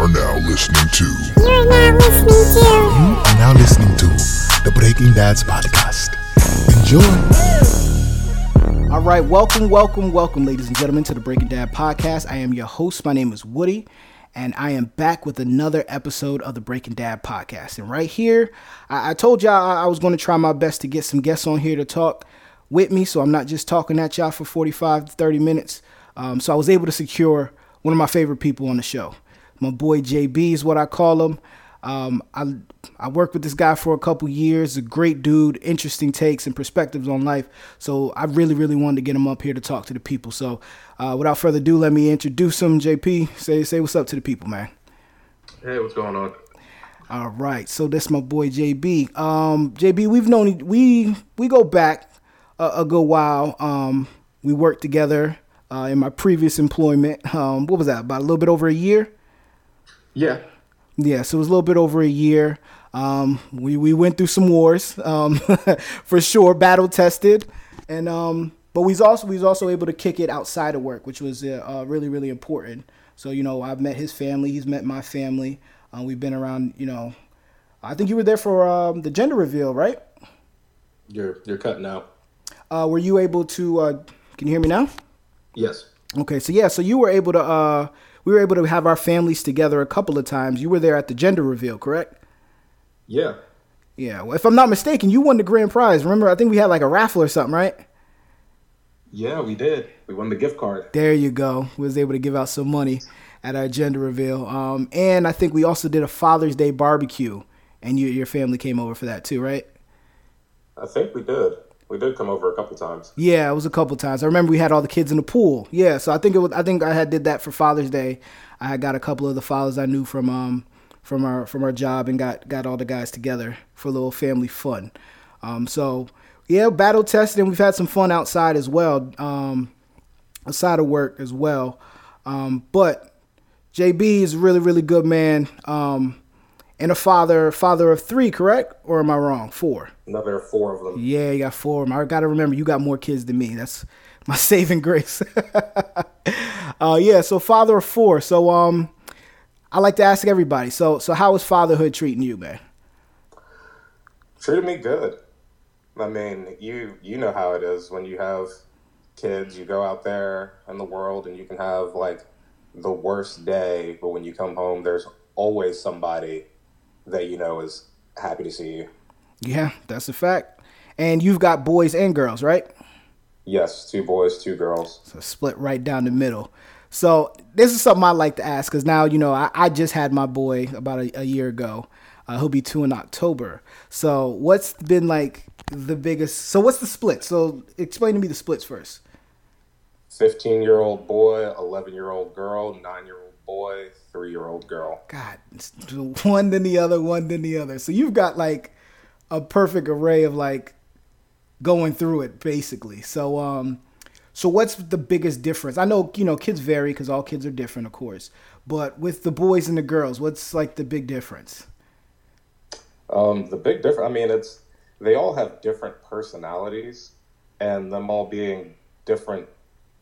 are now listening to. You're now listening to. You are now listening to the Breaking Dads podcast. Enjoy. All right, welcome, welcome, welcome, ladies and gentlemen, to the Breaking Dad podcast. I am your host. My name is Woody, and I am back with another episode of the Breaking Dad podcast. And right here, I, I told y'all I, I was going to try my best to get some guests on here to talk with me, so I'm not just talking at y'all for 45 to 30 minutes. Um, so I was able to secure one of my favorite people on the show. My boy JB is what I call him. Um, I I worked with this guy for a couple years. A great dude, interesting takes and perspectives on life. So I really, really wanted to get him up here to talk to the people. So uh, without further ado, let me introduce him. JB, say say what's up to the people, man. Hey, what's going on? All right, so that's my boy JB. Um, JB, we've known we we go back a, a good while. Um, we worked together uh, in my previous employment. Um, what was that? About a little bit over a year. Yeah, Yeah, so it was a little bit over a year. Um, we we went through some wars, um, for sure, battle tested, and um, but we was also we was also able to kick it outside of work, which was uh, uh, really really important. So you know, I've met his family, he's met my family. Uh, we've been around, you know. I think you were there for um, the gender reveal, right? you're you're cutting out. Uh, were you able to? Uh, can you hear me now? Yes. Okay, so yeah, so you were able to. Uh, we were able to have our families together a couple of times. You were there at the gender reveal, correct? Yeah. Yeah, well, if I'm not mistaken, you won the grand prize. Remember, I think we had like a raffle or something, right? Yeah, we did. We won the gift card. There you go. We was able to give out some money at our gender reveal. Um, and I think we also did a Father's Day barbecue, and you, your family came over for that too, right? I think we did. We did come over a couple times. Yeah, it was a couple times. I remember we had all the kids in the pool. Yeah, so I think it was. I think I had did that for Father's Day. I got a couple of the fathers I knew from um from our from our job and got got all the guys together for a little family fun. Um, so yeah, battle tested and we've had some fun outside as well. Um, outside of work as well. Um, but JB is a really really good man. Um, and a father father of three, correct? Or am I wrong? Four. Another four of them. Yeah, you got four of them. I got to remember, you got more kids than me. That's my saving grace. uh, yeah, so father of four. So um, I like to ask everybody. So so how is fatherhood treating you, man? Treating me good. I mean, you you know how it is when you have kids. You go out there in the world and you can have like the worst day, but when you come home, there's always somebody that you know is happy to see you. Yeah, that's a fact. And you've got boys and girls, right? Yes, two boys, two girls. So split right down the middle. So this is something I like to ask because now you know I, I just had my boy about a, a year ago. Uh, he'll be two in October. So what's been like the biggest? So what's the split? So explain to me the splits first. 15 year old boy, 11 year old girl, 9 year old boy, 3 year old girl. God, one then the other, one then the other. So you've got like a perfect array of like going through it basically. So um so what's the biggest difference? I know, you know, kids vary cuz all kids are different, of course. But with the boys and the girls, what's like the big difference? Um, the big difference, I mean, it's they all have different personalities, and them all being different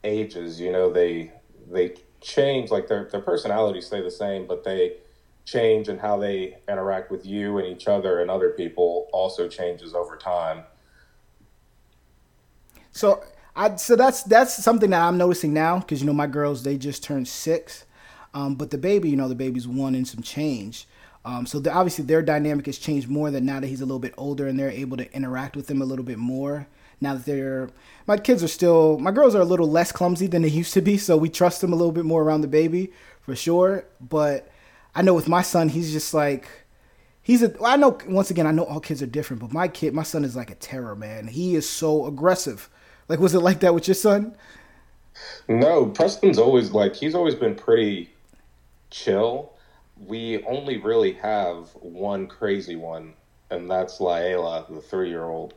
ages. You know, they they change like their their personalities stay the same, but they change and how they interact with you and each other and other people also changes over time. So I so that's that's something that I'm noticing now because you know my girls they just turned six, um, but the baby you know the baby's one and some change. Um, so the, obviously their dynamic has changed more than now that he's a little bit older and they're able to interact with him a little bit more. Now that they're my kids are still my girls are a little less clumsy than they used to be, so we trust them a little bit more around the baby for sure. But I know with my son, he's just like he's a I know once again I know all kids are different, but my kid, my son is like a terror, man. He is so aggressive. Like was it like that with your son? No, Preston's always like he's always been pretty chill. We only really have one crazy one, and that's Laela, the three year old.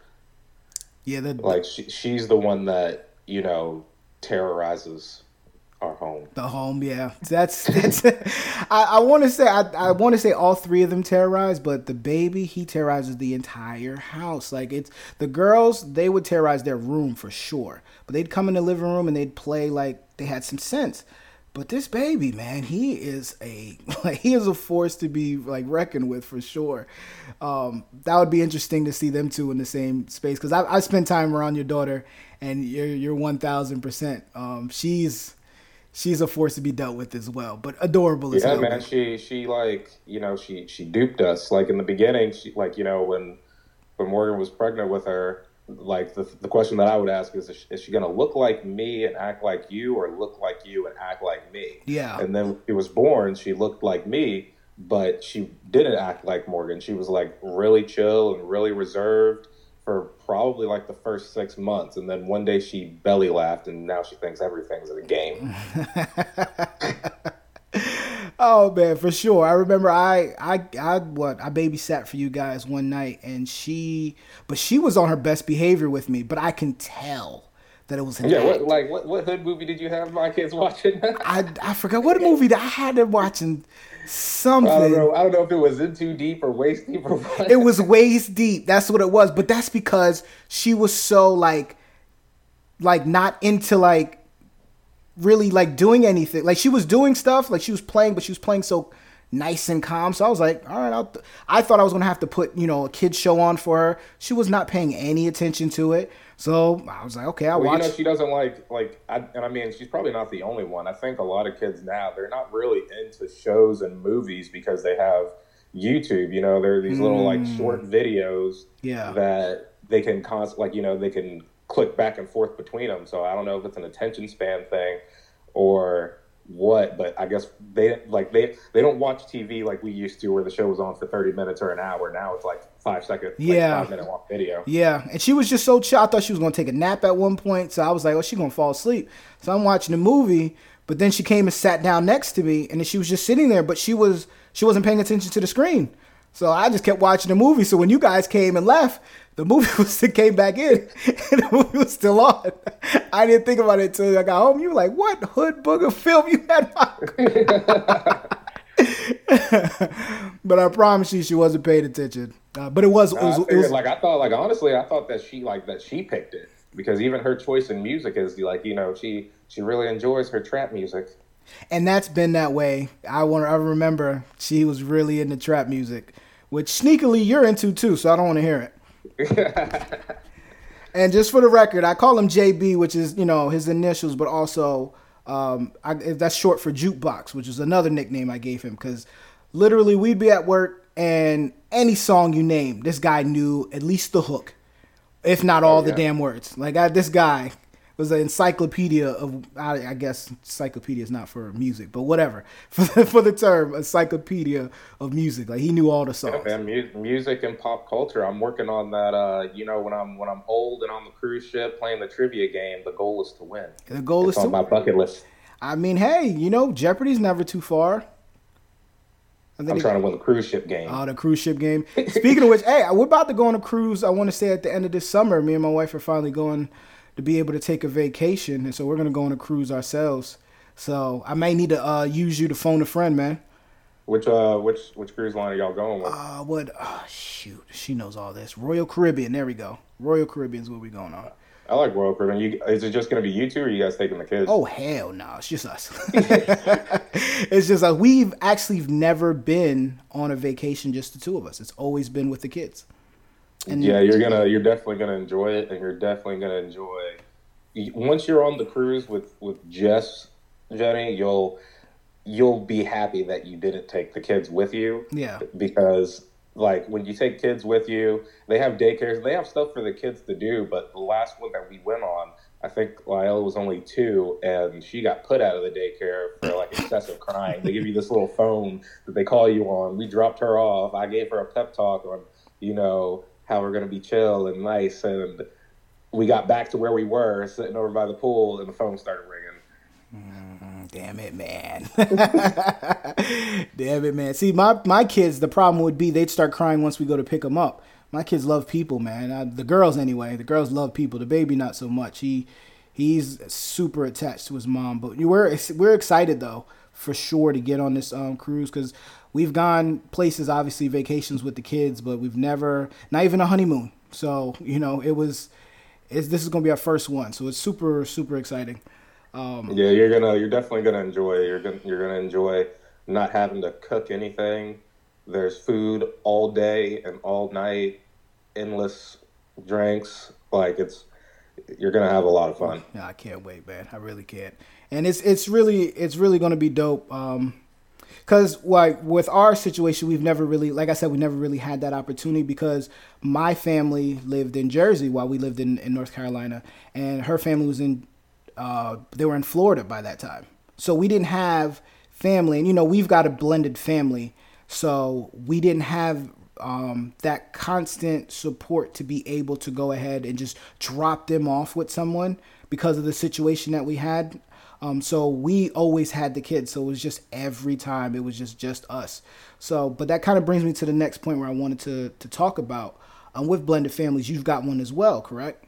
Yeah, the Like she, she's the one that you know terrorizes our home. the home, yeah. That's that's I, I wanna say I, I wanna say all three of them terrorize, but the baby, he terrorizes the entire house. Like it's the girls, they would terrorize their room for sure. But they'd come in the living room and they'd play like they had some sense. But this baby, man, he is a like he is a force to be like reckoned with for sure. Um, that would be interesting to see them two in the same space because I, I spent time around your daughter, and you're you're one thousand percent. Um, she's she's a force to be dealt with as well, but adorable as well. Yeah, man. She she like you know she she duped us. Like in the beginning, she like you know when when Morgan was pregnant with her. Like the, the question that I would ask is, is she, is she going to look like me and act like you, or look like you and act like me? Yeah. And then when she was born, she looked like me, but she didn't act like Morgan. She was like really chill and really reserved for probably like the first six months, and then one day she belly laughed, and now she thinks everything's a game. Oh man, for sure. I remember I I I what I babysat for you guys one night and she but she was on her best behavior with me, but I can tell that it was an Yeah, what like what what hood movie did you have my kids watching? I I forgot what movie that I had them watching something. I don't know. I don't know if it was in too deep or waist deep or what. It was waist deep. That's what it was. But that's because she was so like like not into like really like doing anything. Like she was doing stuff, like she was playing, but she was playing so nice and calm. So I was like, all right, I'll th- I thought I was gonna have to put you know a kid show on for her. She was not paying any attention to it. So I was like, okay, I'll Well, watch. you know, she doesn't like like, I, and I mean, she's probably not the only one. I think a lot of kids now they're not really into shows and movies because they have YouTube. You know, there are these little like short hmm. videos Yeah. that they can const like you know they can click back and forth between them. So I don't know if it's an attention span thing or what, but I guess they like they they don't watch TV like we used to, where the show was on for thirty minutes or an hour. Now it's like five seconds, like Yeah. five minute long video. Yeah, and she was just so chill. I thought she was gonna take a nap at one point, so I was like, "Oh, she's gonna fall asleep." So I'm watching the movie, but then she came and sat down next to me, and then she was just sitting there, but she was she wasn't paying attention to the screen. So I just kept watching the movie. So when you guys came and left, the movie was came back in, and the movie was still on. I didn't think about it until I got home. You were like, "What hood booger film you had?" but I promise you, she wasn't paying attention. Uh, but it was, it was, I it was like I thought, like honestly, I thought that she like that she picked it because even her choice in music is like you know she she really enjoys her trap music. and that's been that way. I want. I remember she was really into trap music, which sneakily you're into too. So I don't want to hear it. and just for the record, I call him JB, which is you know his initials, but also um, I, that's short for jukebox, which is another nickname I gave him because literally we'd be at work and any song you name, this guy knew at least the hook, if not all the yeah. damn words. Like I, this guy was an encyclopedia of I, I guess encyclopedia is not for music, but whatever for the, for the term encyclopedia of music. Like he knew all the songs. And mu- music and pop culture. I'm working on that. Uh, you know, when I'm when I'm old and on the cruise ship playing the trivia game, the goal is to win. The goal It's is on my to. bucket list. I mean, hey, you know, Jeopardy's never too far. I'm trying to win the cruise ship game. Oh, the cruise ship game. Speaking of which, hey, we're about to go on a cruise. I want to say at the end of this summer. Me and my wife are finally going to be able to take a vacation, and so we're gonna go on a cruise ourselves. So I may need to uh, use you to phone a friend, man. which uh which which cruise line are y'all going with? Uh, what? Oh, shoot, she knows all this. Royal Caribbean. There we go. Royal Caribbean's what we're going on. I like Royal Caribbean. You, is it just going to be you two, or you guys taking the kids? Oh hell no, it's just us. it's just like we've actually never been on a vacation just the two of us. It's always been with the kids. And yeah, you're gonna you're definitely gonna enjoy it, and you're definitely gonna enjoy. Once you're on the cruise with with Jess, Jenny, you'll you'll be happy that you didn't take the kids with you. Yeah. because like when you take kids with you, they have daycares, they have stuff for the kids to do. But the last one that we went on, I think Lyle was only two, and she got put out of the daycare for like excessive crying. They give you this little phone that they call you on. We dropped her off. I gave her a pep talk on, you know, how we're gonna be chill and nice, and we got back to where we were, sitting over by the pool, and the phone started ringing. Damn it, man. Damn it, man. See, my my kids, the problem would be they'd start crying once we go to pick them up. My kids love people, man. Uh, the girls, anyway. The girls love people. The baby, not so much. He he's super attached to his mom. But we're we're excited though, for sure, to get on this um, cruise because we've gone places, obviously vacations with the kids, but we've never, not even a honeymoon. So you know, it was. It's, this is gonna be our first one, so it's super super exciting. Um, Yeah, you're gonna you're definitely gonna enjoy. You're gonna you're gonna enjoy not having to cook anything. There's food all day and all night, endless drinks. Like it's you're gonna have a lot of fun. Yeah, I can't wait, man. I really can't. And it's it's really it's really gonna be dope. Um, cause like with our situation, we've never really, like I said, we never really had that opportunity because my family lived in Jersey while we lived in, in North Carolina, and her family was in, uh, they were in Florida by that time. So we didn't have family, and you know we've got a blended family, so we didn't have um, that constant support to be able to go ahead and just drop them off with someone because of the situation that we had. Um, so we always had the kids, so it was just every time it was just just us. So, but that kind of brings me to the next point where I wanted to to talk about. Um, with blended families, you've got one as well, correct?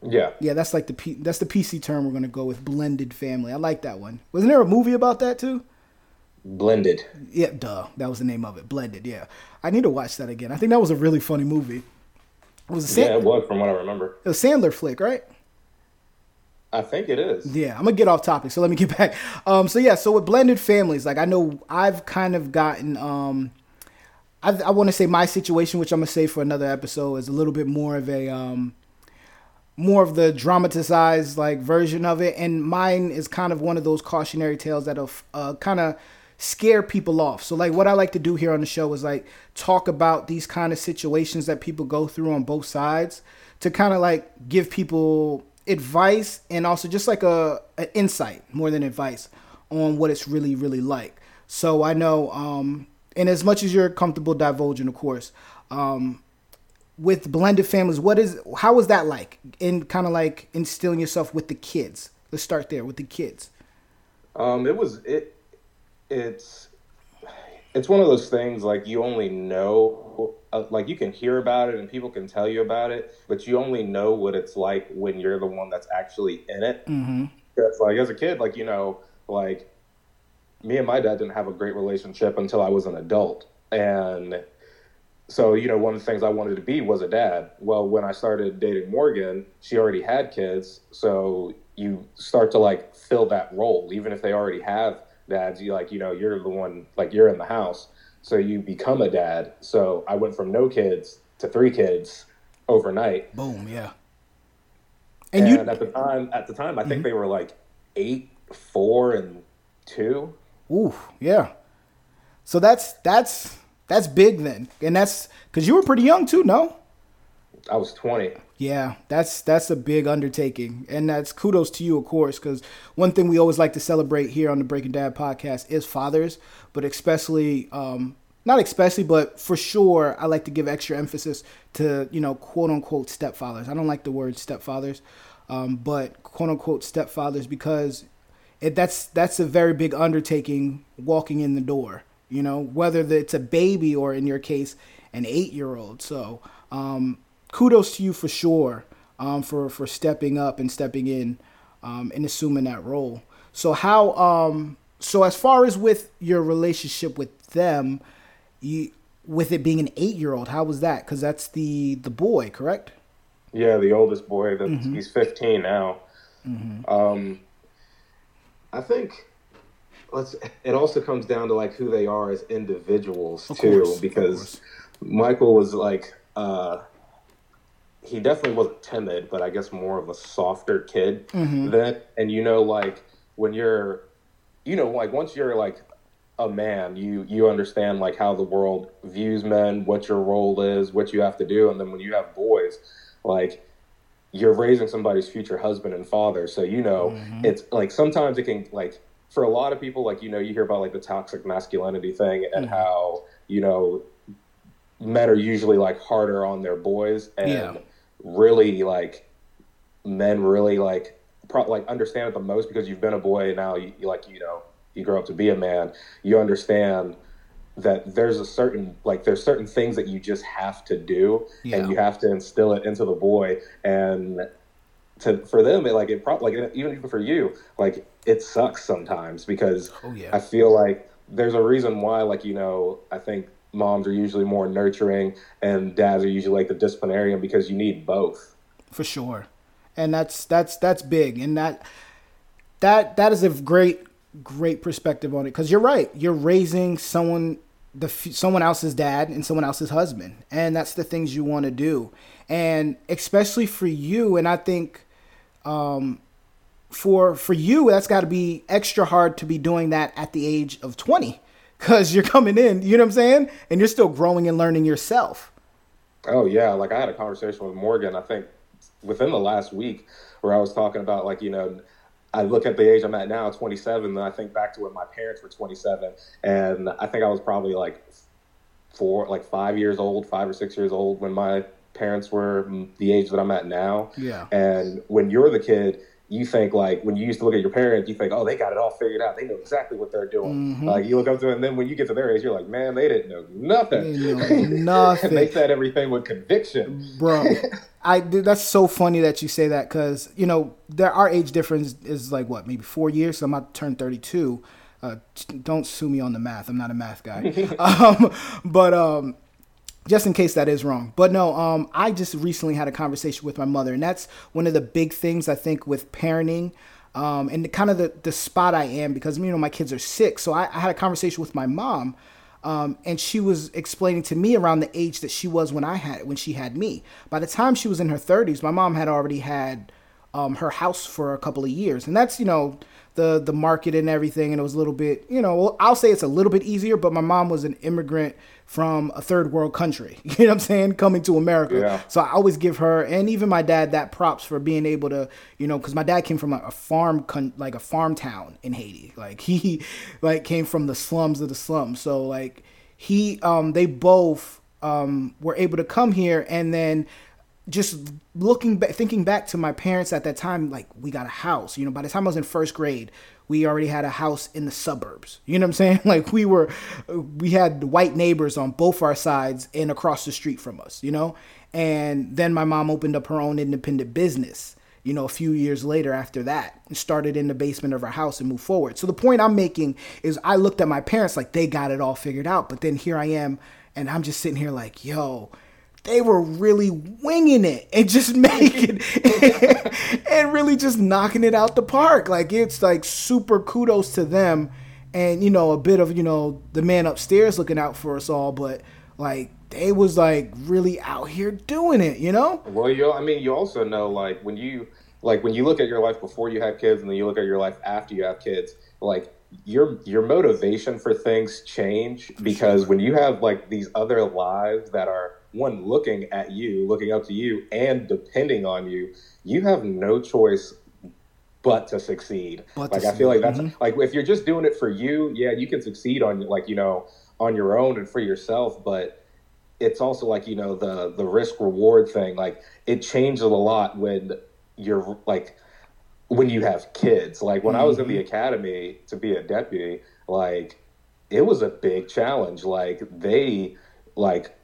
Yeah. Yeah, that's like the P- that's the PC term we're gonna go with blended family. I like that one. Wasn't there a movie about that too? Blended. Yeah, duh. That was the name of it. Blended. Yeah, I need to watch that again. I think that was a really funny movie. It was a Sand- Yeah, it was from what I remember. it was Sandler flick, right? I think it is. Yeah, I'm gonna get off topic, so let me get back. Um, so yeah, so with blended families, like I know I've kind of gotten, um, I, I want to say my situation, which I'm gonna say for another episode, is a little bit more of a, um, more of the dramatized like version of it, and mine is kind of one of those cautionary tales that'll uh, kind of scare people off. So like what I like to do here on the show is like talk about these kind of situations that people go through on both sides to kind of like give people advice and also just like a an insight more than advice on what it's really really like. So I know um and as much as you're comfortable divulging of course um with blended families what is how is that like in kind of like instilling yourself with the kids let's start there with the kids Um, it was it. It's it's one of those things like you only know, uh, like you can hear about it and people can tell you about it, but you only know what it's like when you're the one that's actually in it. Mm-hmm. Because like as a kid, like you know, like me and my dad didn't have a great relationship until I was an adult, and so you know one of the things i wanted to be was a dad. Well when i started dating morgan she already had kids. So you start to like fill that role. Even if they already have dads you like you know you're the one like you're in the house so you become a dad. So i went from no kids to three kids overnight. Boom yeah. And, and you at the time at the time i think mm-hmm. they were like eight four and two. Ooh, yeah. So that's that's that's big then, and that's because you were pretty young too, no? i was 20 Yeah, that's that's a big undertaking, and that's kudos to you, of course, because one thing we always like to celebrate here on the Breaking Dad podcast is fathers, but especially, um, not especially, but for sure, I like to give extra emphasis to you know quote unquote stepfathers. I don't like the word stepfathers, um, but quote unquote stepfathers because it, that's that's a very big undertaking walking in the door. You know, whether it's a baby or in your case, an eight year old. So, um, kudos to you for sure um, for for stepping up and stepping in um, and assuming that role. So how um so as far as with your relationship with them, you with it being an eight year old, how was that? Because that's the the boy, correct? Yeah, the oldest boy. That he's 15 now. Um, I think let's. It also comes down to like who they are as individuals Of too, course, because. Michael was like. Uh, he definitely wasn't timid, but I guess more of a softer kid mm-hmm. than. And you know, like when you're, you know, like once you're like a man, you you understand like how the world views men, what your role is, what you have to do, and then when you have boys, like you're raising somebody's future husband and father, so you know mm-hmm. it's like sometimes it can like for a lot of people, like you know, you hear about like the toxic masculinity thing and mm-hmm. how you know men are usually like harder on their boys and Yeah. Really like men really like pro- like understand it the most because you've been a boy and now you, you like you know you grow up to be a man you understand that there's a certain like there's certain things that you just have to do Yeah. and you have to instill it into the boy and to for them it like it probably like even even for you like it sucks sometimes because Oh, yeah. I feel like there's a reason why like you know I think moms are usually more nurturing and dads are usually like the disciplinarian because you need both. For sure. And that's that's that's big. And that that that is a great great perspective on it. Because you're right. You're raising someone the someone else's dad and someone else's husband, and that's the things you want to do, and especially for you. And I think, um, for for you, that's got to be extra hard to be doing that at the age of twenty, because you're coming in. You know what I'm saying? And you're still growing and learning yourself. Oh yeah, like I had a conversation with Morgan. I think within the last week where I was talking about like you know I look at the age I'm at now, 27, and I think back to when my parents were 27, and I think I was probably like four, like five years old, five or six years old when my parents were mm, the age that I'm at now. Yeah. And when you're the kid, you think like when you used to look at your parents, you think, oh, they got it all figured out. They know exactly what they're doing. Mm-hmm. Like you look up to them, and then when you get to their age, you're like, man, they didn't know nothing. Know nothing. they said everything with conviction, bro. I that's so funny that you say that because you know there our age difference is like what maybe four years. So I'm about to turn 32. Uh, don't sue me on the math. I'm not a math guy. um, but um, just in case that is wrong. But no, um, I just recently had a conversation with my mother, and that's one of the big things I think with parenting. Um, and kind of the, the spot I am because you know my kids are sick, so I, I had a conversation with my mom, um, and she was explaining to me around the age that she was when I had when she had me. By the time she was in her 30s, my mom had already had um, her house for a couple of years, and that's you know the the market and everything, and it was a little bit you know I'll say it's a little bit easier, but my mom was an immigrant from a third world country. You know what I'm saying? Coming to America. Yeah. So I always give her and even my dad that props for being able to, you know, because my dad came from a, a farm, con- like a farm town in Haiti. Like he, like came from the slums of the slums. So like he, um, they both um, were able to come here and then just looking back, thinking back to my parents at that time, like we got a house. You know, by the time I was in first grade, we already had a house in the suburbs. You know what I'm saying? Like we were, we had white neighbors on both our sides and across the street from us, you know? And then my mom opened up her own independent business, you know, a few years later after that started in the basement of our house and moved forward. So the point I'm making is I looked at my parents like they got it all figured out. But then here I am and I'm just sitting here like, yo, they were really winging it and just making and really just knocking it out the park. Like it's like super kudos to them and you know a bit of you know the man upstairs looking out for us all but like they was like really out here doing it, you know? Well, you I mean you also know like when you like when you look at your life before you have kids and then you look at your life after you have kids, like your your motivation for things change because when you have like these other lives that are one looking at you, looking up to you, and depending on you, you have no choice but to succeed. But like to I feel like that's mm-hmm. like if you're just doing it for you, yeah, you can succeed on like you know on your own and for yourself, but it's also like you know the the risk reward thing. Like it changes a lot when you're like when you have kids. Like when mm-hmm. I was in the mm-hmm. academy to be a deputy, like it was a big challenge. Like they like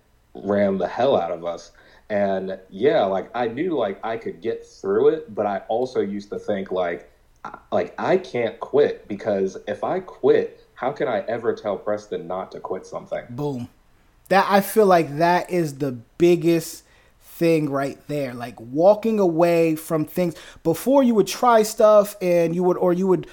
ran the hell out of us. And yeah, like I knew like I could get through it, but I also used to think like like I can't quit because if I quit, how can I ever tell Preston not to quit something? Boom. That I feel like that is the biggest thing right there. Like walking away from things before you would try stuff and you would or you would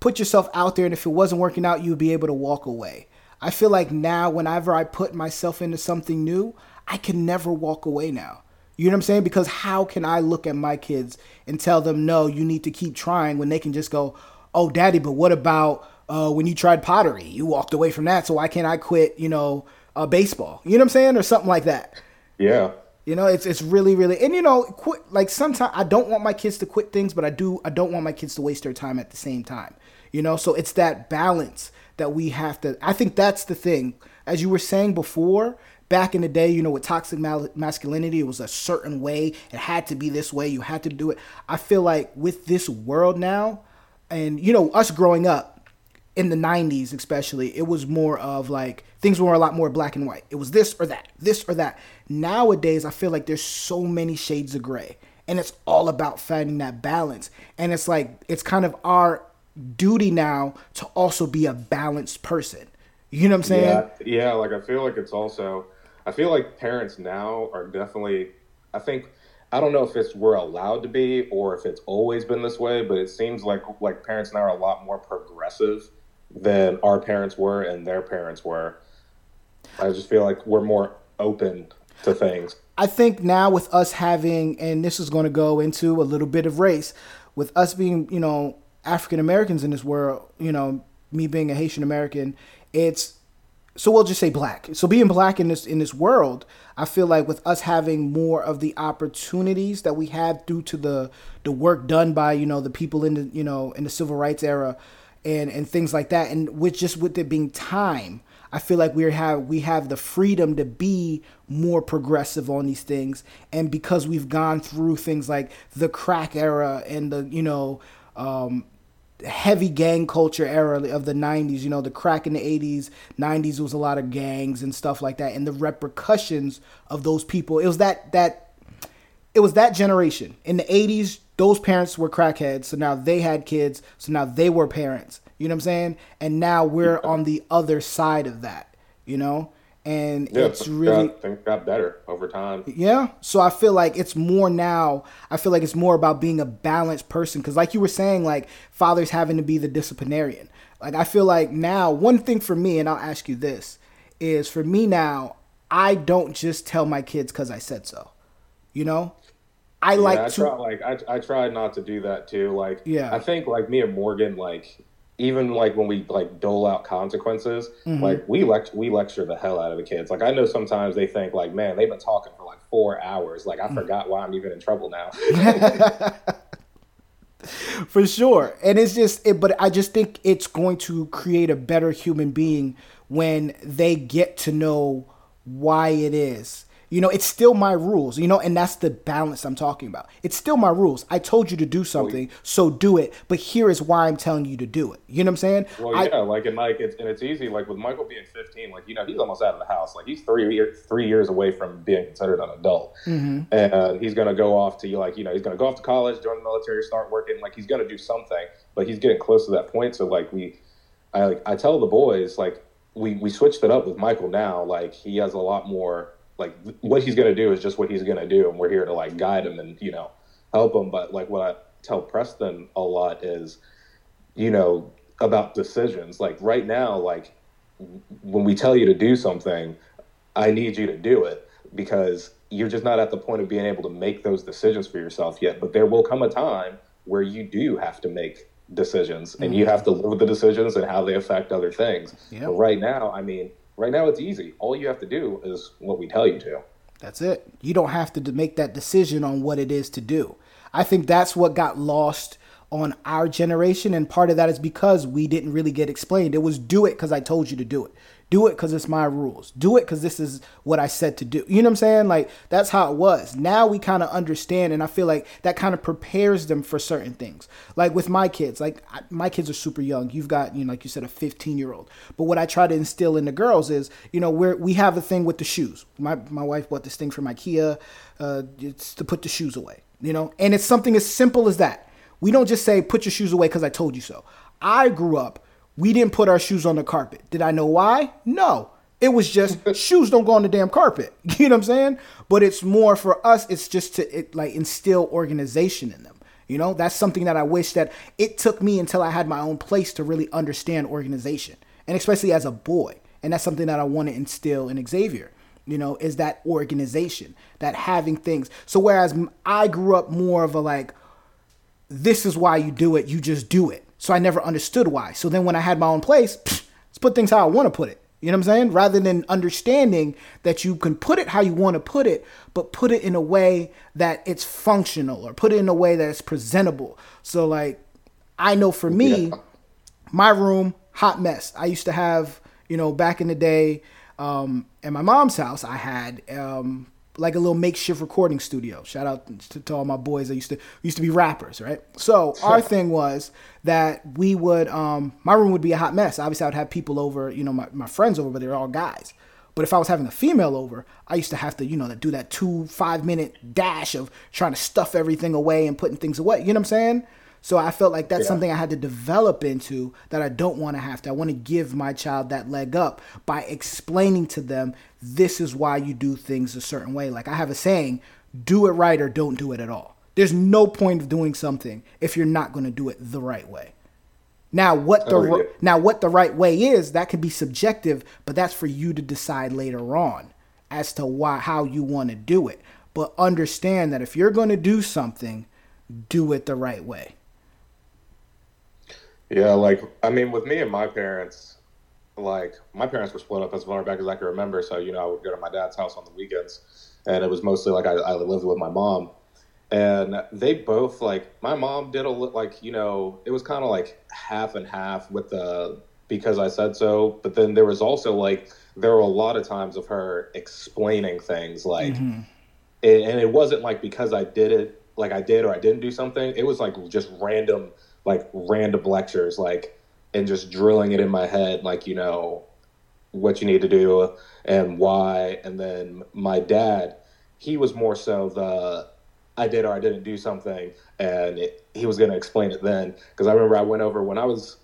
put yourself out there and if it wasn't working out, you would be able to walk away. I feel like now, whenever I put myself into something new, I can never walk away now. You know what I'm saying? Because how can I look at my kids and tell them, no, you need to keep trying when they can just go, oh, daddy, but what about uh, when you tried pottery? You walked away from that, so why can't I quit, you know, uh, baseball? You know what I'm saying? Or something like that. Yeah. You know, it's it's really really and you know, quit like sometimes I don't want my kids to quit things, but I do I don't want my kids to waste their time at the same time. You know, so it's that balance that we have to. I think that's the thing. As you were saying before, back in the day, you know, with toxic masculinity, it was a certain way. It had to be this way. You had to do it. I feel like with this world now, and you know, us growing up in the 90s, especially, it was more of like things were a lot more black and white. It was this or that, this or that. Nowadays, I feel like there's so many shades of gray. And it's all about finding that balance. And it's like, it's kind of our duty now to also be a balanced person. You know what I'm saying? Yeah, yeah. Like I feel like it's also, I feel like parents now are definitely. I think I don't know if it's we're allowed to be or if it's always been this way, but it seems like like parents now are a lot more progressive than our parents were and their parents were. I just feel like we're more open to things. I think now with us having, and this is going to go into a little bit of race, with us being, you know, African Americans in this world, you know, me being a Haitian American, it's so we'll just say black. So being black in this in this world, I feel like with us having more of the opportunities that we had due to the the work done by you know the people in the you know in the civil rights era, and and things like that, and with just with it being time, I feel like we have we have the freedom to be more progressive on these things, and because we've gone through things like the crack era and the you know. Um, heavy gang culture era of the 90s you know the crack in the 80s 90s was a lot of gangs and stuff like that and the repercussions of those people. It was that that it was that generation. In the 80s those parents were crackheads so now they had kids so now they were parents. You know what i'm saying? And now we're on the other side of that you know and Yeah, it's really got, things got better over time. yeah. So I feel like it's more now. I feel like it's more about being a balanced person. Because, like you were saying, like fathers having to be the disciplinarian. Like, I feel like now, one thing for me, and I'll ask you this, is for me now, I don't just tell my kids because I said so. You know? I Yeah, like I to. try like I I tried not to do that too. Like Yeah. I think like me and Morgan like even like when we like dole out consequences, Mm-hmm. like we lect we lecture the hell out of the kids. Like I know sometimes they think like, man, they've been talking for like four hours. Like. I forgot why I'm even in trouble now. for sure and it's just it, but i just think it's going to create a better human being when they get to know why it is you know it's still my rules you know and that's the balance i'm talking about it's still my rules i told you to do something so do it but here is why i'm telling you to do it you know what i'm saying Well, I- yeah, like and like it's and it's easy. Like with Michael being 15, like you know he's almost out of the house. Like he's three years three years away from being considered an adult, Mm-hmm. and he's gonna go off to like you know he's gonna go off to college, join the military, start working. Like he's gonna do something, but he's getting close to that point. So like we, I like I tell the boys like we we switched it up with Michael now. Like he has a lot more. Like what he's gonna do is just what he's gonna do, and we're here to like guide him and you know help him. But like what I tell Preston a lot is you know, about decisions. Like right now, like when we tell you to do something, I need you to do it because you're just not at the point of being able to make those decisions for yourself yet. But there will come a time where you do have to make decisions and you mm-hmm. have to live with the decisions and how they affect other things. Yeah. But right now, I mean, right now it's easy. All you have to do is what we tell you to. That's it. You don't have to make that decision on what it is to do. I think that's what got lost on our generation, and part of that is because we didn't really get explained. It was do it because I told you to do it. Do it because it's my rules. Do it because this is what I said to do. You know what I'm saying? Like that's how it was. Now we kind of understand, and I feel like that kind of prepares them for certain things. Like with my kids, like I, my kids are super young. You've got, you know, like you said, a 15 year old. But what I try to instill in the girls is, you know, we're we have a thing with the shoes. My my wife bought this thing from IKEA. Uh, it's to put the shoes away. You know, and it's something as simple as that. We don't just say put your shoes away because I told you so. I grew up. We didn't put our shoes on the carpet. Did I know why? No. It was just shoes don't go on the damn carpet. You know what I'm saying? But it's more for us. It's just to it, like instill organization in them. You know, that's something that I wish that it took me until I had my own place to really understand organization, and especially as a boy. And that's something that I want to instill in Xavier. You know, is that organization, that having things. So whereas I grew up more of a like, this is why you do it. You just do it. So I never understood why. So then when I had my own place, pfft, let's put things how I want to put it. You know what I'm saying? Rather than understanding that you can put it how you want to put it, but put it in a way that it's functional or put it in a way that it's presentable. So like I know for me, my room, hot mess. I used to have, you know, back in the day, um, at my mom's house, I had um, like a little makeshift recording studio. Shout out to, to all my boys that used to used to be rappers, right? So our thing was that we would, um, my room would be a hot mess. Obviously, I would have people over, you know, my, my friends over, but they're all guys. But if I was having a female over, I used to have to, you know, do that two, five minute dash of trying to stuff everything away and putting things away. You know what I'm saying? So I felt like that's Yeah. something I had to develop into that I don't want to have to. I want to give my child that leg up by explaining to them this is why you do things a certain way. Like I have a saying, do it right or don't do it at all. There's no point of doing something if you're not going to do it the right way. Now, what the Oh, yeah. now what the right way is, that could be subjective, but that's for you to decide later on as to why how you want to do it. But understand that if you're going to do something, do it the right way. Yeah, like I mean, with me and my parents, like my parents were split up as far back as I can remember. So you know, I would go to my dad's house on the weekends, and it was mostly like I, I lived with my mom, and they both like my mom did a li- like you know it was kind of like half and half with the because I said so, but then there was also like there were a lot of times of her explaining things like Mm-hmm. and it wasn't like because I did it, like I did or I didn't do something. It was like just random, like random lectures, like and just drilling it in my head, like you know what you need to do and why. And then my dad, he was more so the I did or I didn't do something, and it, he was going to explain it then. Because I remember I went over when I was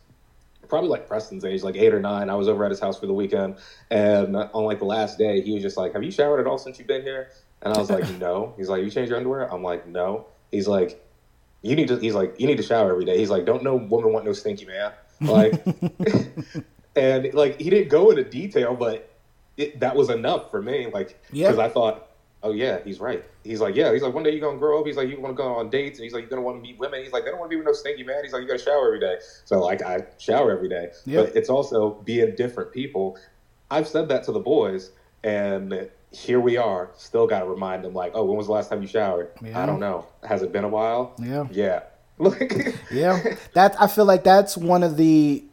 probably like Preston's age, like eight or nine. I was over at his house for the weekend, and on like the last day, he was just like, "Have you showered at all since you've been here?" And I was like, "No." He's like, "You changed your underwear?" I'm like, "No." He's like, "You need to." He's like, "You need to shower every day." He's like, "Don't no woman want no stinky man." Like, and like he didn't go into detail, but it, that was enough for me. Like, Yeah. because I thought, "Oh yeah, he's right." He's like, "Yeah." He's like, "One day you're gonna grow up." He's like, "You want to go on dates?" And he's like, "You're gonna want to meet women." He's like, "They don't want to be with no stinky man." He's like, "You gotta shower every day." So like, I shower every day, Yeah. but it's also being different people. I've said that to the boys, and here we are. Still got to remind them, like, "Oh, when was the last time you showered?" Yeah. I don't know. Has it been a while? Yeah. Yeah. Yeah, that I feel like that's one of the.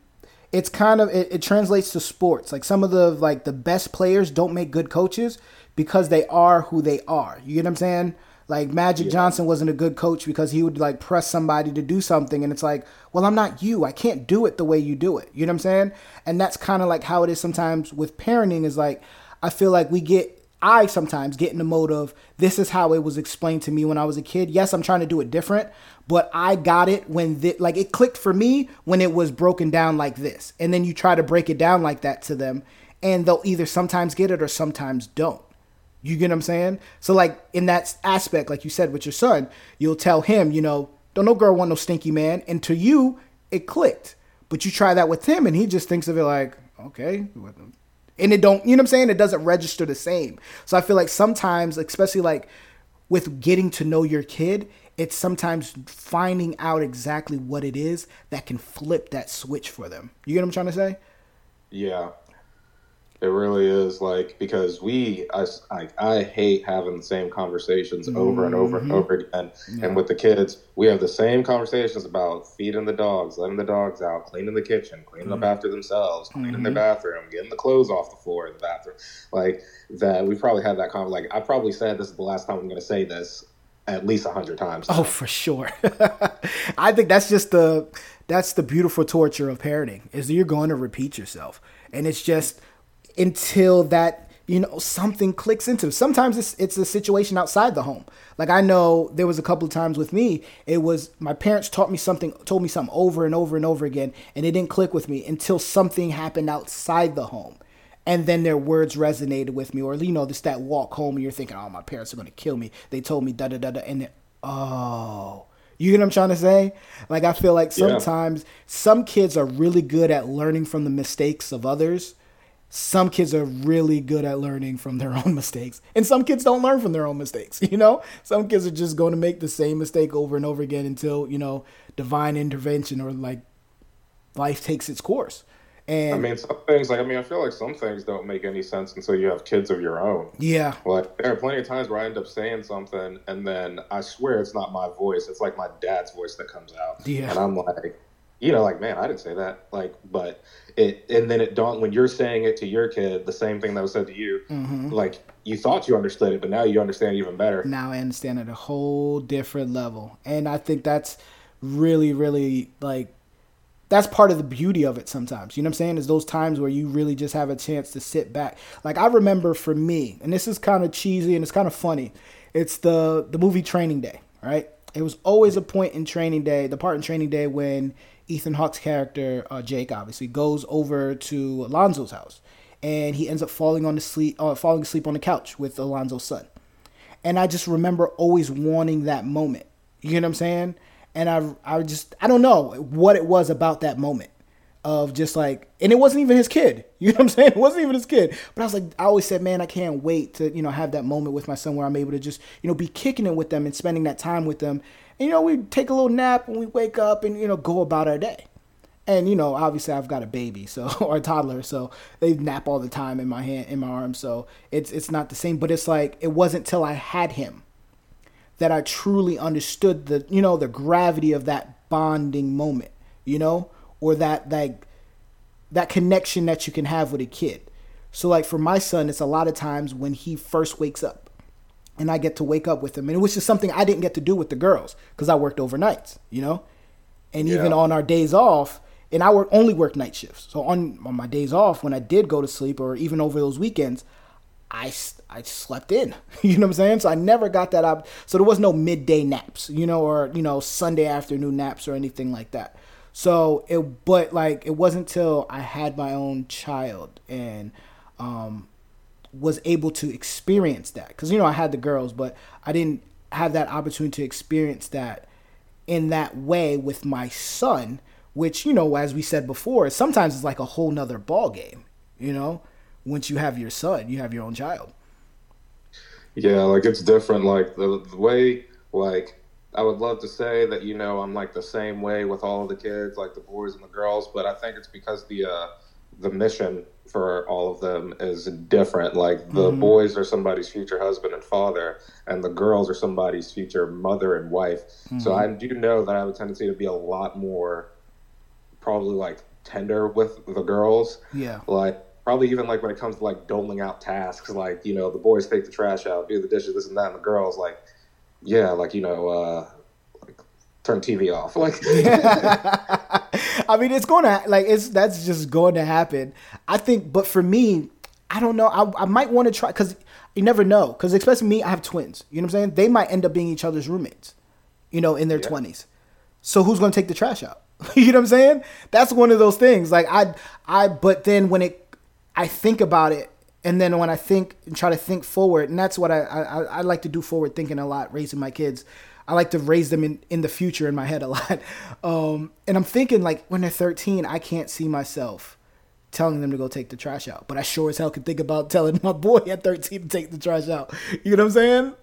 It's kind of it, it translates to sports. Like some of the like the best players don't make good coaches because they are who they are. You get what I'm saying? Like Magic Johnson wasn't a good coach because he would like press somebody to do something, and it's like, well, I'm not you. I can't do it the way you do it. You know what I'm saying? And that's kind of like how it is sometimes with parenting. Is like I feel like we get I sometimes get in the mode of this is how it was explained to me when I was a kid. Yes, I'm trying to do it different, but I got it when the, like it clicked for me when it was broken down like this. And then you try to break it down like that to them, and they'll either sometimes get it or sometimes don't. You get what I'm saying? So like in that aspect, like you said with your son, you'll tell him, you know, don't no girl want no stinky man, and to you it clicked. But you try that with him, and he just thinks of it like, okay, and it don't you know what i'm saying? It doesn't register the same. So i feel like sometimes especially like with getting to know your kid it's sometimes finding out exactly what it is that can flip that switch for them. You get what i'm trying to say? Yeah, it really is like because we I, I, I hate having the same conversations over and over and mm-hmm. over again. And with the kids, we have the same conversations about feeding the dogs, letting the dogs out, cleaning the kitchen, cleaning up mm-hmm. after themselves, cleaning their mm-hmm. bathroom, getting the clothes off the floor in the bathroom. Like that, we probably had that conversation. Like I probably said this is the last time I'm going to say this at least a hundred times. oh for sure i think that's just the that's the beautiful torture of parenting is that you're going to repeat yourself and it's just until that you know something clicks into sometimes it's it's a situation outside the home. Like i know there was a couple of times with me it was my parents taught me something told me something over and over and over again and it didn't click with me until something happened outside the home. And then their words resonated with me or you know just that walk home and you're thinking oh my parents are going to kill me. They told me da da da da and then oh. You get what i'm trying to say? Like i feel like Yeah. sometimes some kids are really good at learning from the mistakes of others some kids are really good at learning from their own mistakes and some kids don't learn from their own mistakes you know some kids are just going to make the same mistake over and over again until you know divine intervention or like life takes its course and I mean, some things like I mean, I feel like some things don't make any sense until you have kids of your own. yeah Like there are plenty of times where I end up saying something and then I swear it's not my voice. It's like my dad's voice that comes out. Yeah. And I'm like, you know, like, man, I didn't say that. Like, but it, and then it dawned when you're saying it to your kid, the same thing that was said to you, Mm-hmm. like you thought you understood it, but now you understand even better. now I understand at a whole different level. And I think that's really, really like that's part of the beauty of it sometimes. You know what I'm saying? Is those times where you really just have a chance to sit back. Like I remember for me, and this is kind of cheesy and it's kind of funny. It's the the movie Training Day, right? It was always a point in Training Day, the part in Training Day when Ethan Hawke's character, uh, Jake, obviously goes over to Alonzo's house, and he ends up falling on the sleep, uh, falling asleep on the couch with Alonzo's son. and I just remember always wanting that moment. You know what I'm saying? And I I just I don't know what it was about that moment of just like and it wasn't even his kid. You know what I'm saying? It wasn't even his kid. But I was like I always said, man, I can't wait to, you know, have that moment with my son where I'm able to just, you know, be kicking it with them and spending that time with them. And you know, we take a little nap and we wake up and, you know, go about our day. And you know, obviously I've got a baby, so or a toddler, so they nap all the time in my hand in my arm. So it's it's not the same, but it's like it wasn't till I had him that I truly understood the you know the gravity of that bonding moment, you know, or that that that connection that you can have with a kid. So like for my son, it's a lot of times when he first wakes up, and I get to wake up with them, and which is something I didn't get to do with the girls because I worked overnights, you know, and Yeah. even on our days off, and I work only work night shifts. So on on my days off, when I did go to sleep, or even over those weekends, I, I slept in. You know what I'm saying? So I never got that up. So there was no midday naps, you know, or you know Sunday afternoon naps or anything like that. So it, but like it wasn't till I had my own child and um, was able to experience that because you know I had the girls, but I didn't have that opportunity to experience that in that way with my son, which you know, as we said before, sometimes it's like a whole nother ball game. You know, once you have your son, you have your own child. Yeah, like it's different. Like the, the way, like I would love to say that you know I'm like the same way with all the kids, like the boys and the girls, but I think it's because the uh, the mission for all of them is different. Like the boys are somebody's future husband and father, and the girls are somebody's future mother and wife. So I do know that I have a tendency to be a lot more, probably like tender with the girls Yeah. like probably even like when it comes to like doling out tasks like you know the boys take the trash out do the dishes this and that and the girls like yeah like you know uh like turn tv off like I mean, it's going to like it's that's just going to happen. I think, but for me, I don't know. I, I might want to try because you never know. Because especially me, I have twins. You know what I'm saying? They might end up being each other's roommates. You know, in their twenties. So who's going to take the trash out? you know what I'm saying? That's one of those things. Like I, I. But then when it, I think about it, and then when I think and try to think forward, and that's what I I, I like to do forward thinking a lot, raising my kids. I like to raise them in, in the future in my head a lot. Um, and I'm thinking like when they're 13, I can't see myself telling them to go take the trash out. But I sure as hell can think about telling my boy at 13 to take the trash out. You know what I'm saying?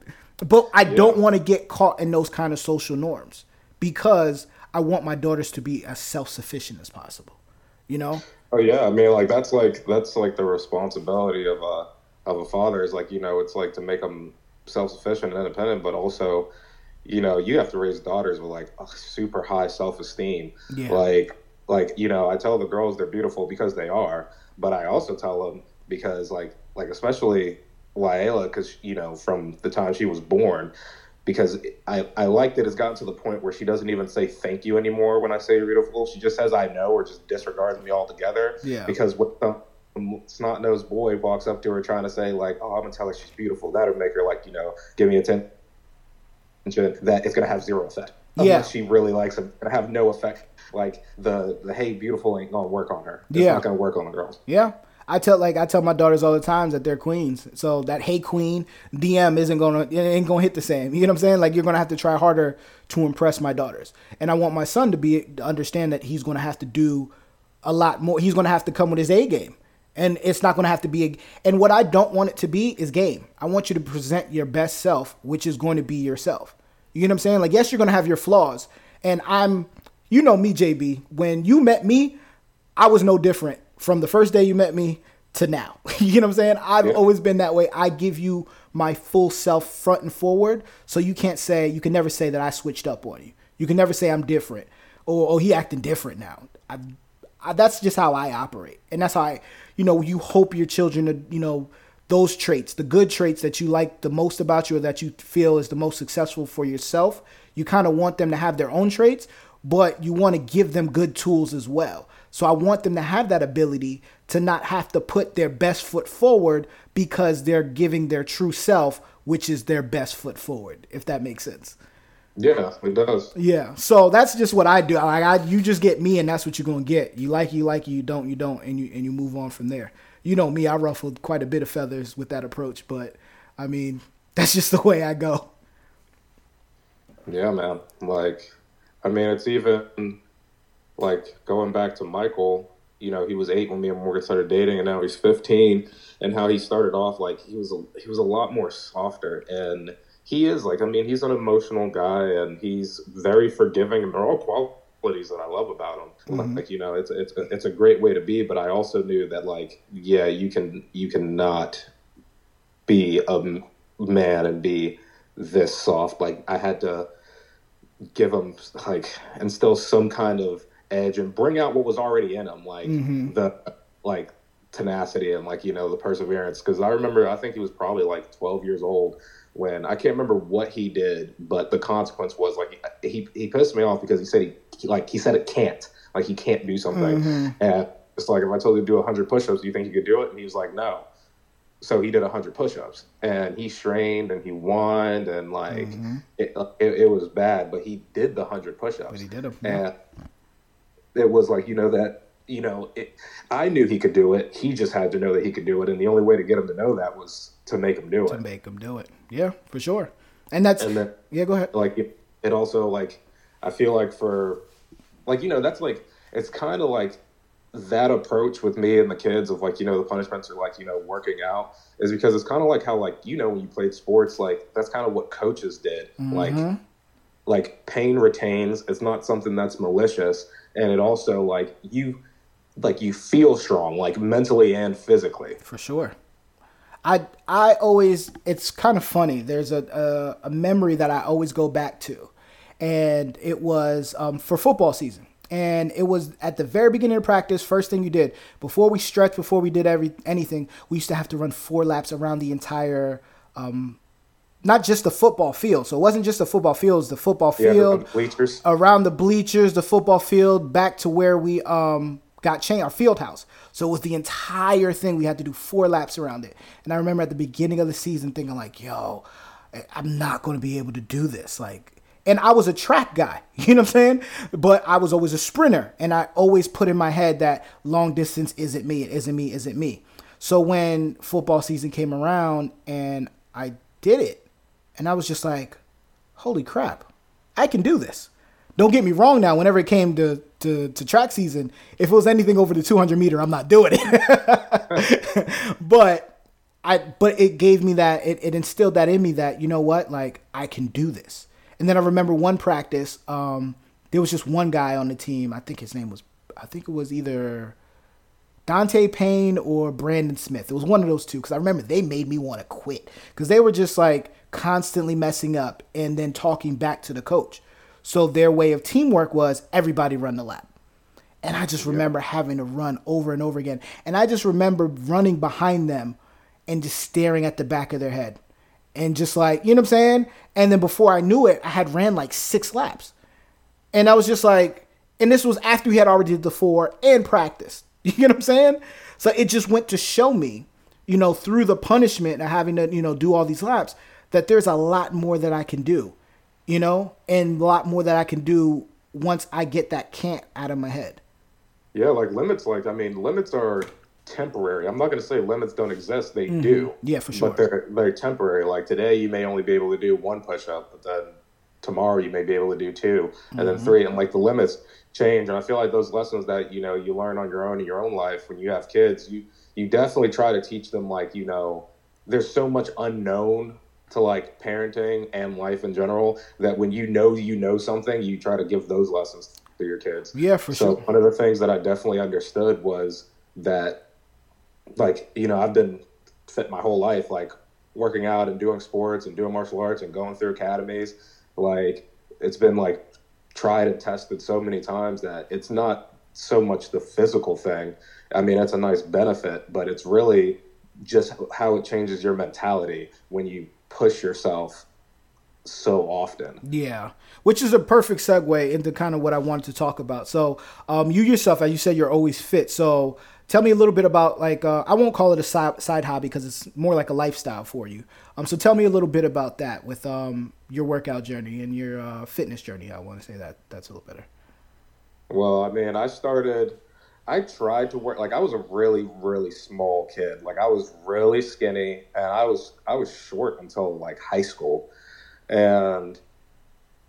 But I don't want to get caught in those kind of social norms because I want my daughters to be as self sufficient as possible. You know? oh yeah i mean like that's like that's like the responsibility of a of a father is like you know it's like to make them self-sufficient and independent but also you know you have to raise daughters with like a super high self-esteem Yeah. like like you know i tell the girls they're beautiful because they are but i also tell them because like like especially Laela because you know from the time she was born because I, I like that it's gotten to the point where she doesn't even say thank you anymore when I say you're beautiful. She just says I know or just disregards me altogether. Yeah. Because what the snot nosed boy walks up to her trying to say like, oh, I'm gonna tell her she's beautiful, That'll make her like you know give me attention. That it's gonna have zero effect. Yeah. She really likes him, it's gonna have no effect. Like the the hey beautiful ain't gonna work on her. It's Yeah. not gonna work on the girls. Yeah. I tell like I tell my daughters all the times that they're queens. So that hey queen DM isn't gonna ain't gonna hit the same. You know what I'm saying? Like you're gonna have to try harder to impress my daughters. And I want my son to be to understand that he's gonna have to do a lot more. He's gonna have to come with his A game. And it's not gonna have to be a and what I don't want it to be is game. I want you to present your best self, which is going to be yourself. You know what I'm saying? Like yes, you're gonna have your flaws. And I'm you know me, JB. When you met me, I was no different from the first day you met me to now. you know what I'm saying? I've Yeah. always been that way. I give you my full self front and forward. So you can't say, you can never say that I switched up on you. You can never say I'm different or, oh, he acting different now. I, I, that's just how I operate. And that's how I, you know, you hope your children to, you know, those traits, the good traits that you like the most about you or that you feel is the most successful for yourself, you kind of want them to have their own traits, but you want to give them good tools as well. So I want them to have that ability to not have to put their best foot forward because they're giving their true self, which is their best foot forward, if that makes sense. Yeah, it does. Yeah. So that's just what I do. Like I you just get me and that's what you're gonna get. You like you like you, you don't, you don't, and you and you move on from there. You know me, I ruffled quite a bit of feathers with that approach, but I mean, That's just the way I go. Yeah, man. Like, I mean, it's even like going back to Michael. You know, he was eight when me and Morgan started dating, and now he's fifteen. And how he started off, like he was, a, he was a lot more softer, and he is like, I mean, he's an emotional guy, and he's very forgiving, and they're all qualities that I love about him. Mhm. Like, you know, it's it's it's a great way to be. But I also knew that, like, yeah, you can you cannot be a man and be this soft. Like, I had to give him like instill some kind of edge and bring out what was already in him, like Mhm. the like tenacity and like you know the perseverance. Because I remember, I think he was probably like 12 years old when I can't remember what he did, but the consequence was like he he pissed me off because he said he, he like he said it can't, like he can't do something, Mhm. and it's like if I told you to do 100 push-ups, do you think you could do it? And he was like, no. So he did 100 push-ups, and he strained and he whined and like Mhm. it, it, it was bad, but he did the 100 push-ups. But he did them. And it was like, you know, that, you know, it, I knew he could do it. He just had to know that he could do it. And the only way to get him to know that was to make him do it. to make him do it. Yeah, for sure. And that's And then, yeah. Go ahead. like, it, it also, like, I feel like for, like, you know, that's like, it's kind of like that approach with me and the kids of like, you know, the punishments are like, you know, working out is because it's kind of like how, like, you know, when you played sports, like, that's kind of what coaches did. Like, Mhm. like pain retains it's not something that's malicious and it also like you like you feel strong like mentally and physically for sure. I I always it's kind of funny. There's a, a a memory that I always go back to, and it was um, for football season. And it was at the very beginning of practice. First thing you did before we stretched, before we did every anything, we used to have to run four laps around the entire, um, not just the football field. So it wasn't just the football field; it was the football yeah field, the bleachers around the bleachers, the football field, back to where we um got changed, our field house. So it was the entire thing. We had to do four laps around it. And I remember at the beginning of the season thinking like, yo, I'm not going to be able to do this. Like, and I was a track guy, you know what I'm saying? But I was always a sprinter. And I always put in my head that long distance isn't me, it isn't me, isn't me. So when football season came around and I did it, and I was just like, holy crap, I can do this. Don't get me wrong now, whenever it came to, to, to track season, if it was anything over the 200 meter, I'm not doing it. but I, but it gave me that, it, it instilled that in me that, you know what, like I can do this. And then I remember one practice, um, there was just one guy on the team. I think his name was, I think it was either Dante Payne or Brandon Smith. It was one of those two because I remember they made me want to quit because they were just like constantly messing up and then talking back to the coach. So their way of teamwork was everybody run the lap. And I just remember having to run over and over again. And I just remember running behind them and just staring at the back of their head. And just like, you know what I'm saying? And then before I knew it, I had ran like six laps. And I was just like, and this was after we had already did the four and practiced. You know what I'm saying? So it just went to show me, you know, through the punishment of having to, you know, do all these laps, that there's a lot more that I can do, you know, and a lot more that I can do once I get that can't out of my head. yeah like limits like i mean limits are temporary. I'm not going to say limits don't exist they do. Mm-hmm. Yeah, for sure. but they're they're temporary. Like today you may only be able to do one push-up but then tomorrow you may be able to do 2 and then mm-hmm. three and like the limits change and i feel like those lessons that you know you learn on your own in your own life when you have kids you you definitely try to teach them like you know there's so much unknown to like parenting and life in general that when you know you know something you try to give those lessons to your kids Yeah, for so sure. one of the things that I definitely understood was that, like, you know, I've been fit my whole life, like working out and doing sports and doing martial arts and going through academies. Like, it's been like tried and tested so many times that it's not so much the physical thing. I mean, it's a nice benefit, but it's really just how it changes your mentality when you push yourself so often. Yeah, which is a perfect segue into kind of what I wanted to talk about. So, um, you yourself, as you said, you're always fit. So, tell me a little bit about like uh, I won't call it a side, side hobby because it's more like a lifestyle for you. Um, so tell me a little bit about that with um your workout journey and your uh, fitness journey. I want to say that that's a little better. Well, I mean, I started. I tried to work like I was a really really small kid. Like I was really skinny and I was I was short until like high school. And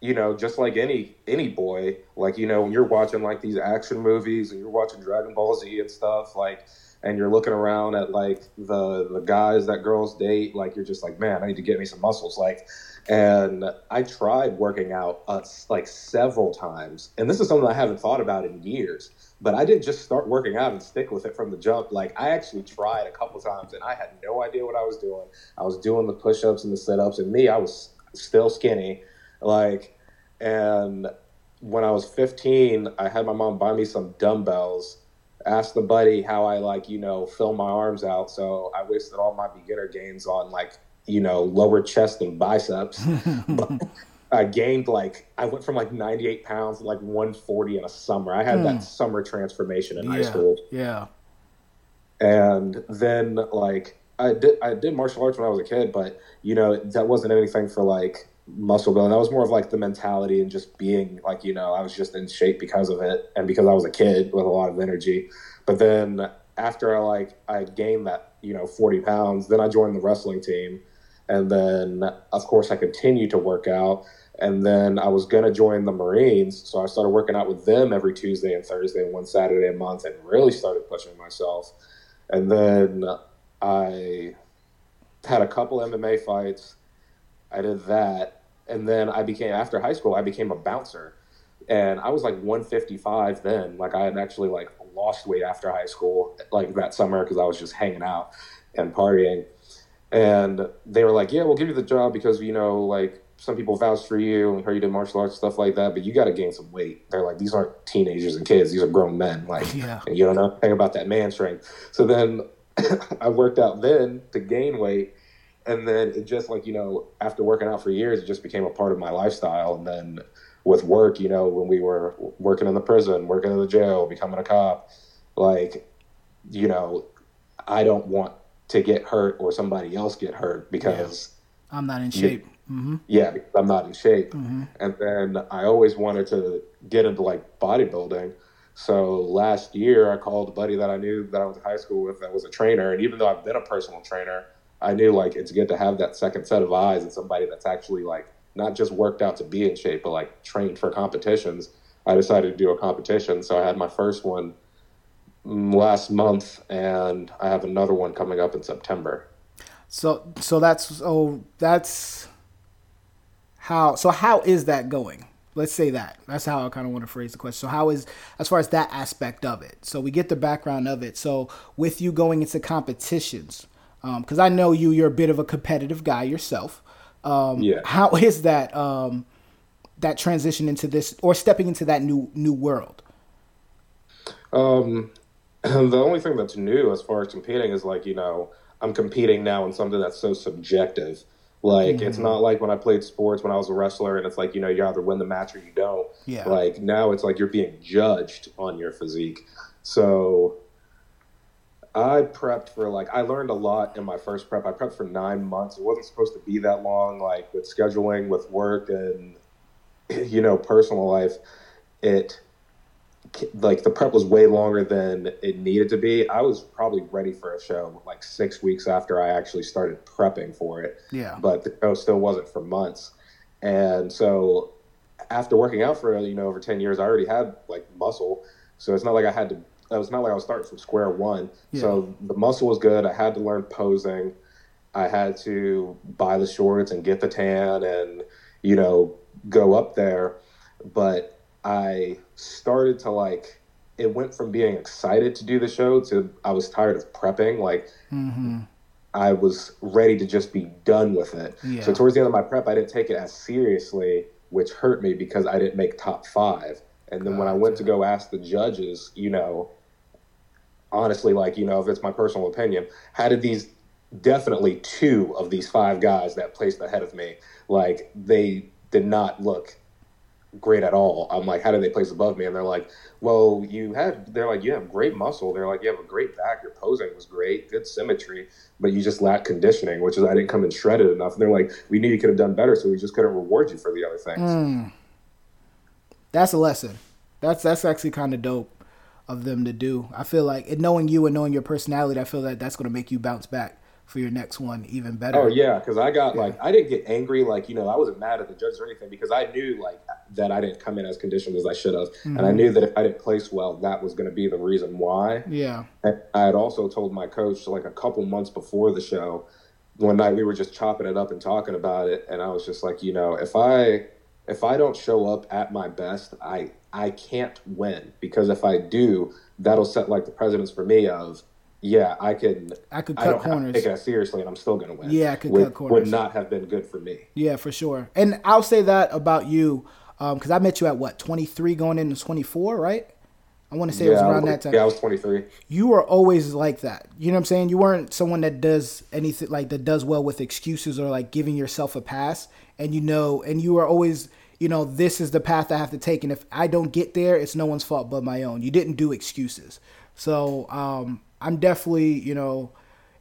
you know, just like any any boy, like you know, when you're watching like these action movies and you're watching Dragon Ball Z and stuff, like and you're looking around at like the the guys that girls date, like you're just like, man, I need to get me some muscles. Like and I tried working out uh, like several times, and this is something I haven't thought about in years. But I didn't just start working out and stick with it from the jump. Like I actually tried a couple times, and I had no idea what I was doing. I was doing the push-ups and the sit-ups, and me, I was still skinny. Like, and when I was 15, I had my mom buy me some dumbbells. Asked the buddy how I like, you know, fill my arms out. So I wasted all my beginner gains on like you know, lower chest and biceps. but I gained like I went from like 98 pounds to like 140 in a summer. I had that hmm. summer transformation in yeah, high school. Yeah. And then like I did I did martial arts when I was a kid, but you know that wasn't anything for like muscle building. That was more of like the mentality and just being like you know I was just in shape because of it and because I was a kid with a lot of energy. But then after I like I gained that you know 40 pounds, then I joined the wrestling team and then, of course, I continued to work out. And then I was to join the Marines. So I started working out with them every Tuesday and Thursday and one Saturday a month and really started pushing myself. And then I had a couple MMA fights. I did that. And then I became, after high school, I became a bouncer. And I was like 155 then. Like I had actually like lost weight after high school, like that summer, because I was just hanging out and partying and they were like, "Yeah, we'll give you the job because you know, like some people vouch for you and heard you did martial arts stuff like that, but you got to gain some weight." They're like, "These aren't teenagers and kids; these are grown men. Like, yeah. you don't know anything about that man strength." So then I worked out then to gain weight, and then it just like you know, after working out for years, it just became a part of my lifestyle. And then with work, you know, when we were working in the prison, working in the jail, becoming a cop, like, you know, I don't want to get hurt or somebody else get hurt because yeah. I'm not in shape. Mm-hmm. Yeah, I'm not in shape. Mm-hmm. And then I always wanted to get into like bodybuilding. So last year, I called a buddy that I knew that I went to high school with that was a trainer. And even though I've been a personal trainer, I knew like it's good to have that second set of eyes and somebody that's actually like not just worked out to be in shape, but like trained for competitions. I decided to do a competition. So I had my first one mm, last month, and I have another one coming up in September. So, so that's so that's how. So how is that going? Let's say that. That's how I kind of want to phrase the question. So how is as far as that aspect of it? So we get the background of it. So with you going into competitions, because um, I know you, you're a bit of a competitive guy yourself. Um, yeah. How is that um, that transition into this or stepping into that new new world? Um, the only thing that's new as far as competing is like you know I'm competing now in something that's so subjective. Like mm-hmm. it's not like when I played sports when I was a wrestler and it's like you know you either win the match or you don't. Yeah. Like now it's like you're being judged on your physique. So I prepped for like I learned a lot in my first prep. I prepped for nine months. It wasn't supposed to be that long. Like with scheduling, with work, and you know personal life, it like the prep was way longer than it needed to be. I was probably ready for a show like six weeks after I actually started prepping for it. Yeah. But the show still wasn't for months. And so after working out for, you know, over 10 years, I already had like muscle. So it's not like I had to, it was not like I was starting from square one. Yeah. So the muscle was good. I had to learn posing. I had to buy the shorts and get the tan and, you know, go up there. But I started to like it went from being excited to do the show to I was tired of prepping. Like mm-hmm. I was ready to just be done with it. Yeah. So towards the end of my prep, I didn't take it as seriously, which hurt me because I didn't make top five. And then gotcha. when I went to go ask the judges, you know, honestly, like you know, if it's my personal opinion, how did these definitely two of these five guys that placed ahead of me, like they did not look great at all. I'm like, how did they place above me? And they're like, well, you had, they're like, you have great muscle. They're like, you have a great back. Your posing was great, good symmetry, but you just lack conditioning, which is I didn't come in shredded enough. And they're like, we knew you could have done better, so we just couldn't reward you for the other things. Mm. That's a lesson. That's that's actually kind of dope. Of them to do. I feel like and knowing you and knowing your personality, I feel that that's going to make you bounce back for your next one even better. Oh yeah, because I got like I didn't get angry like you know I wasn't mad at the judge or anything because I knew like that I didn't come in as conditioned as I should have, and I mm-hmm. knew that if I didn't place well, that was going to be the reason why. Yeah. And I had also told my coach like a couple months before the show. One night we were just chopping it up and talking about it, and I was just like, you know, if I if I don't show up at my best, I I can't win because if I do, that'll set like the precedence for me of yeah, I can I could I cut don't have to corners. take it as seriously, and I'm still going to win. Yeah, I could would, cut corners. Would not have been good for me. Yeah, for sure. And I'll say that about you um, because I met you at what 23 going into 24, right? I want to say it was around was- that time. Yeah, I was 23. you were always like that. You know what I'm saying? You weren't someone that does anything like that does well with excuses or like giving yourself a pass. And you know, and you were always, you know, this is the path I have to take. And if I don't get there, it's no one's fault but my own. You didn't do excuses. So um, I'm definitely, you know,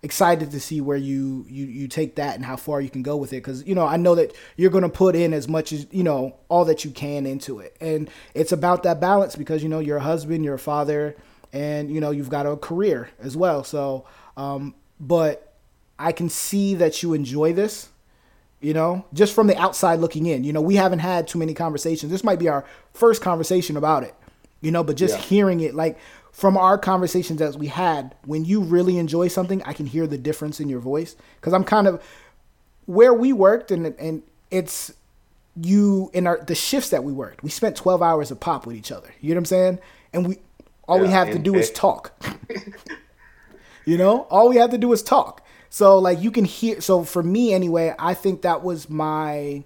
excited to see where you you you take that and how far you can go with it because you know I know that you're going to put in as much as you know all that you can into it and it's about that balance because you know you're a husband you're a father and you know you've got a career as well so um but I can see that you enjoy this you know just from the outside looking in. You know we haven't had too many conversations. This might be our first conversation about it you know but just Yeah. hearing it like from our conversations that we had when you really enjoy something i can hear the difference in your voice. Because i'm kind of where we worked and and it's you in our the shifts that we worked. We spent 12 hours of pop with each other. You know what i'm saying? And we all we Yeah, have to do is talk. You know, all we have to do is talk. So like you can hear. So for me anyway, I think that was my.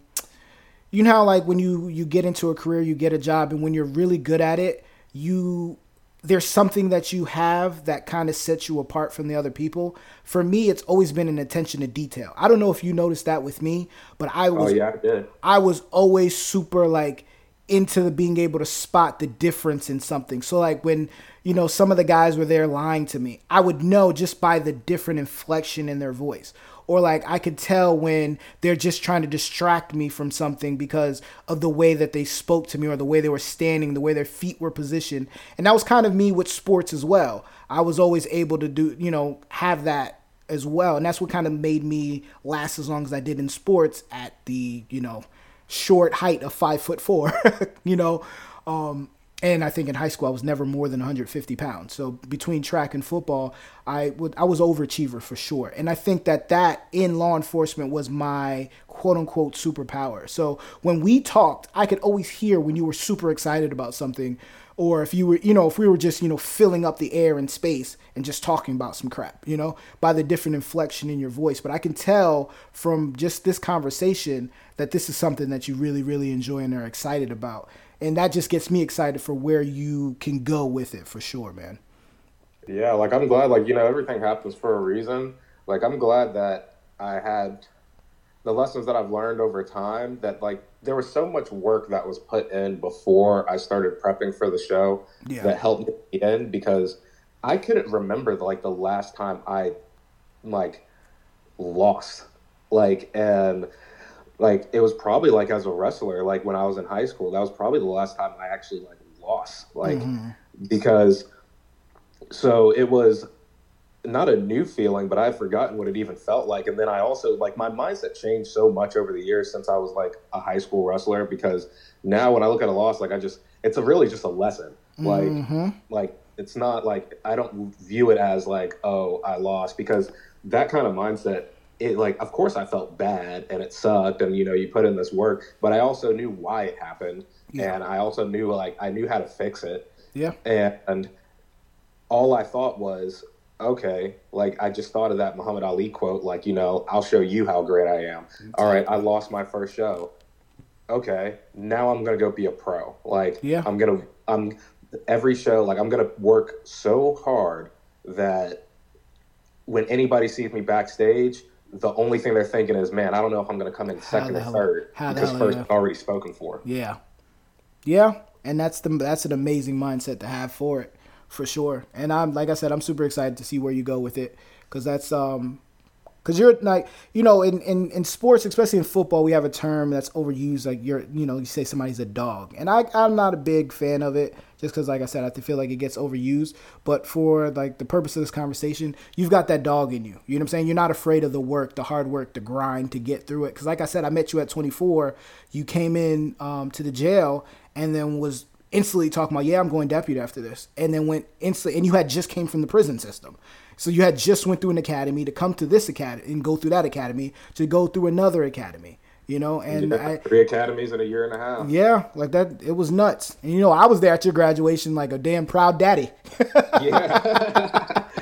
You know how like when you you get into a career, you get a job, and when you're really good at it, you there's something that you have that kind of sets you apart from the other people. For me, it's always been an attention to detail. I don't know if you noticed that with me, but I Oh was yeah, I did. I was always super like into the being able to spot the difference in something. So like when you know some of the guys were there lying to me, I would know just by the different inflection in their voice. Or like I could tell when they're just trying to distract me from something because of the way that they spoke to me or the way they were standing, the way their feet were positioned. And that was kind of me with sports as well. I was always able to do, you know, have that as well. And that's what kind of made me last as long as I did in sports at the, you know, short height of five foot four, you know. Um, and I think in high school I was never more than 150 pounds. So between track and football, I would I was overachiever for sure. And I think that that in law enforcement was my quote unquote superpower. So when we talked, I could always hear when you were super excited about something, or if you were you know if we were just you know filling up the air and space and just talking about some crap, you know, by the different inflection in your voice. But I can tell from just this conversation that this is something that you really really enjoy and are excited about and that just gets me excited for where you can go with it for sure, man. Yeah, like I'm glad, like, you know, everything happens for a reason. Like, I'm glad that I had the lessons that I've learned over time that, like, there was so much work that was put in before I started prepping for the show Yeah. that helped me in because I couldn't remember, like, the last time I, like, lost. Like, and, like, it was probably, like, as a wrestler, like, when I was in high school, that was probably the last time I actually, like, lost. Like, mm-hmm. because so it was not a new feeling, but I had forgotten what it even felt like. And then I also like my mindset changed so much over the years since I was like a high school wrestler because now when I look at a loss, like I just it's a really just a lesson. Like mm-hmm. like it's not like I don't view it as like, oh, I lost because that kind of mindset it like of course I felt bad and it sucked and you know you put in this work, but I also knew why it happened Yeah. and I also knew like I knew how to fix it Yeah. and all I thought was, okay, like I just thought of that Muhammad Ali quote, like, you know, I'll show you how great I am. All right, I lost my first show. Okay, now I'm gonna go be a pro. Like, Yeah. I'm gonna, I'm every show, like, I'm gonna work so hard that when anybody sees me backstage, the only thing they're thinking is, man, I don't know if I'm gonna come in second or hell- third because first yeah. is already spoken for. Yeah. Yeah. And that's the that's an amazing mindset to have for it, for sure. And I'm like I said, I'm super excited to see where you go with it because that's um Because you're like, you know, in, in, in sports, especially in football, we have a term that's overused. Like you're, you know, you say somebody's a dog, and I I'm not a big fan of it, just because, like I said, I feel like it gets overused. But for like the purpose of this conversation, you've got that dog in you. You know what I'm saying? You're not afraid of the work, the hard work, the grind to get through it. Because, like I said, I met you at 24. You came in um, to the jail and then was instantly talking about, yeah, I'm going deputy after this, and then went instantly, and you had just came from the prison system. So you had just went through an academy to come to this academy and go through that academy to go through another academy. You know, and Yeah, I, three academies in a year and a half. yeah, like that, it was nuts. And you know, I was there at your graduation, like a damn proud daddy. Yeah.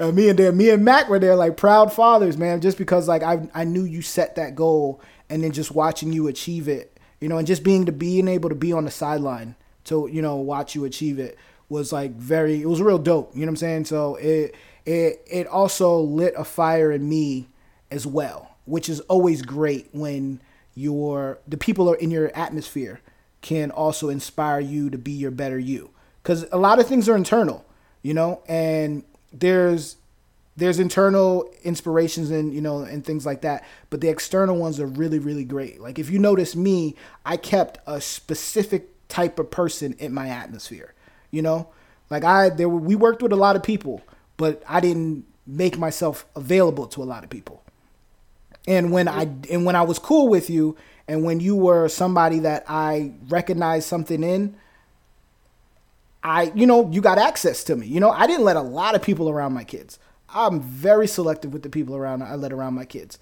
Uh, me and Dan, me and Mac were there like proud fathers, man. Just because like I I knew you set that goal, and then just watching you achieve it, you know, and just being to being able to be on the sideline to you know watch you achieve it was like very it was real dope. You know what I'm saying? So it it it also lit a fire in me as well, which is always great when your the people are in your atmosphere can also inspire you to be your better you. Because a lot of things are internal, you know, and there's there's internal inspirations and you know and things like that but the external ones are really really great like if you notice me i kept a specific type of person in my atmosphere you know like i there were, we worked with a lot of people but i didn't make myself available to a lot of people and when i and when i was cool with you and when you were somebody that i recognized something in I, you know, you got access to me. You know, I didn't let a lot of people around my kids. I'm very selective with the people around I let around my kids.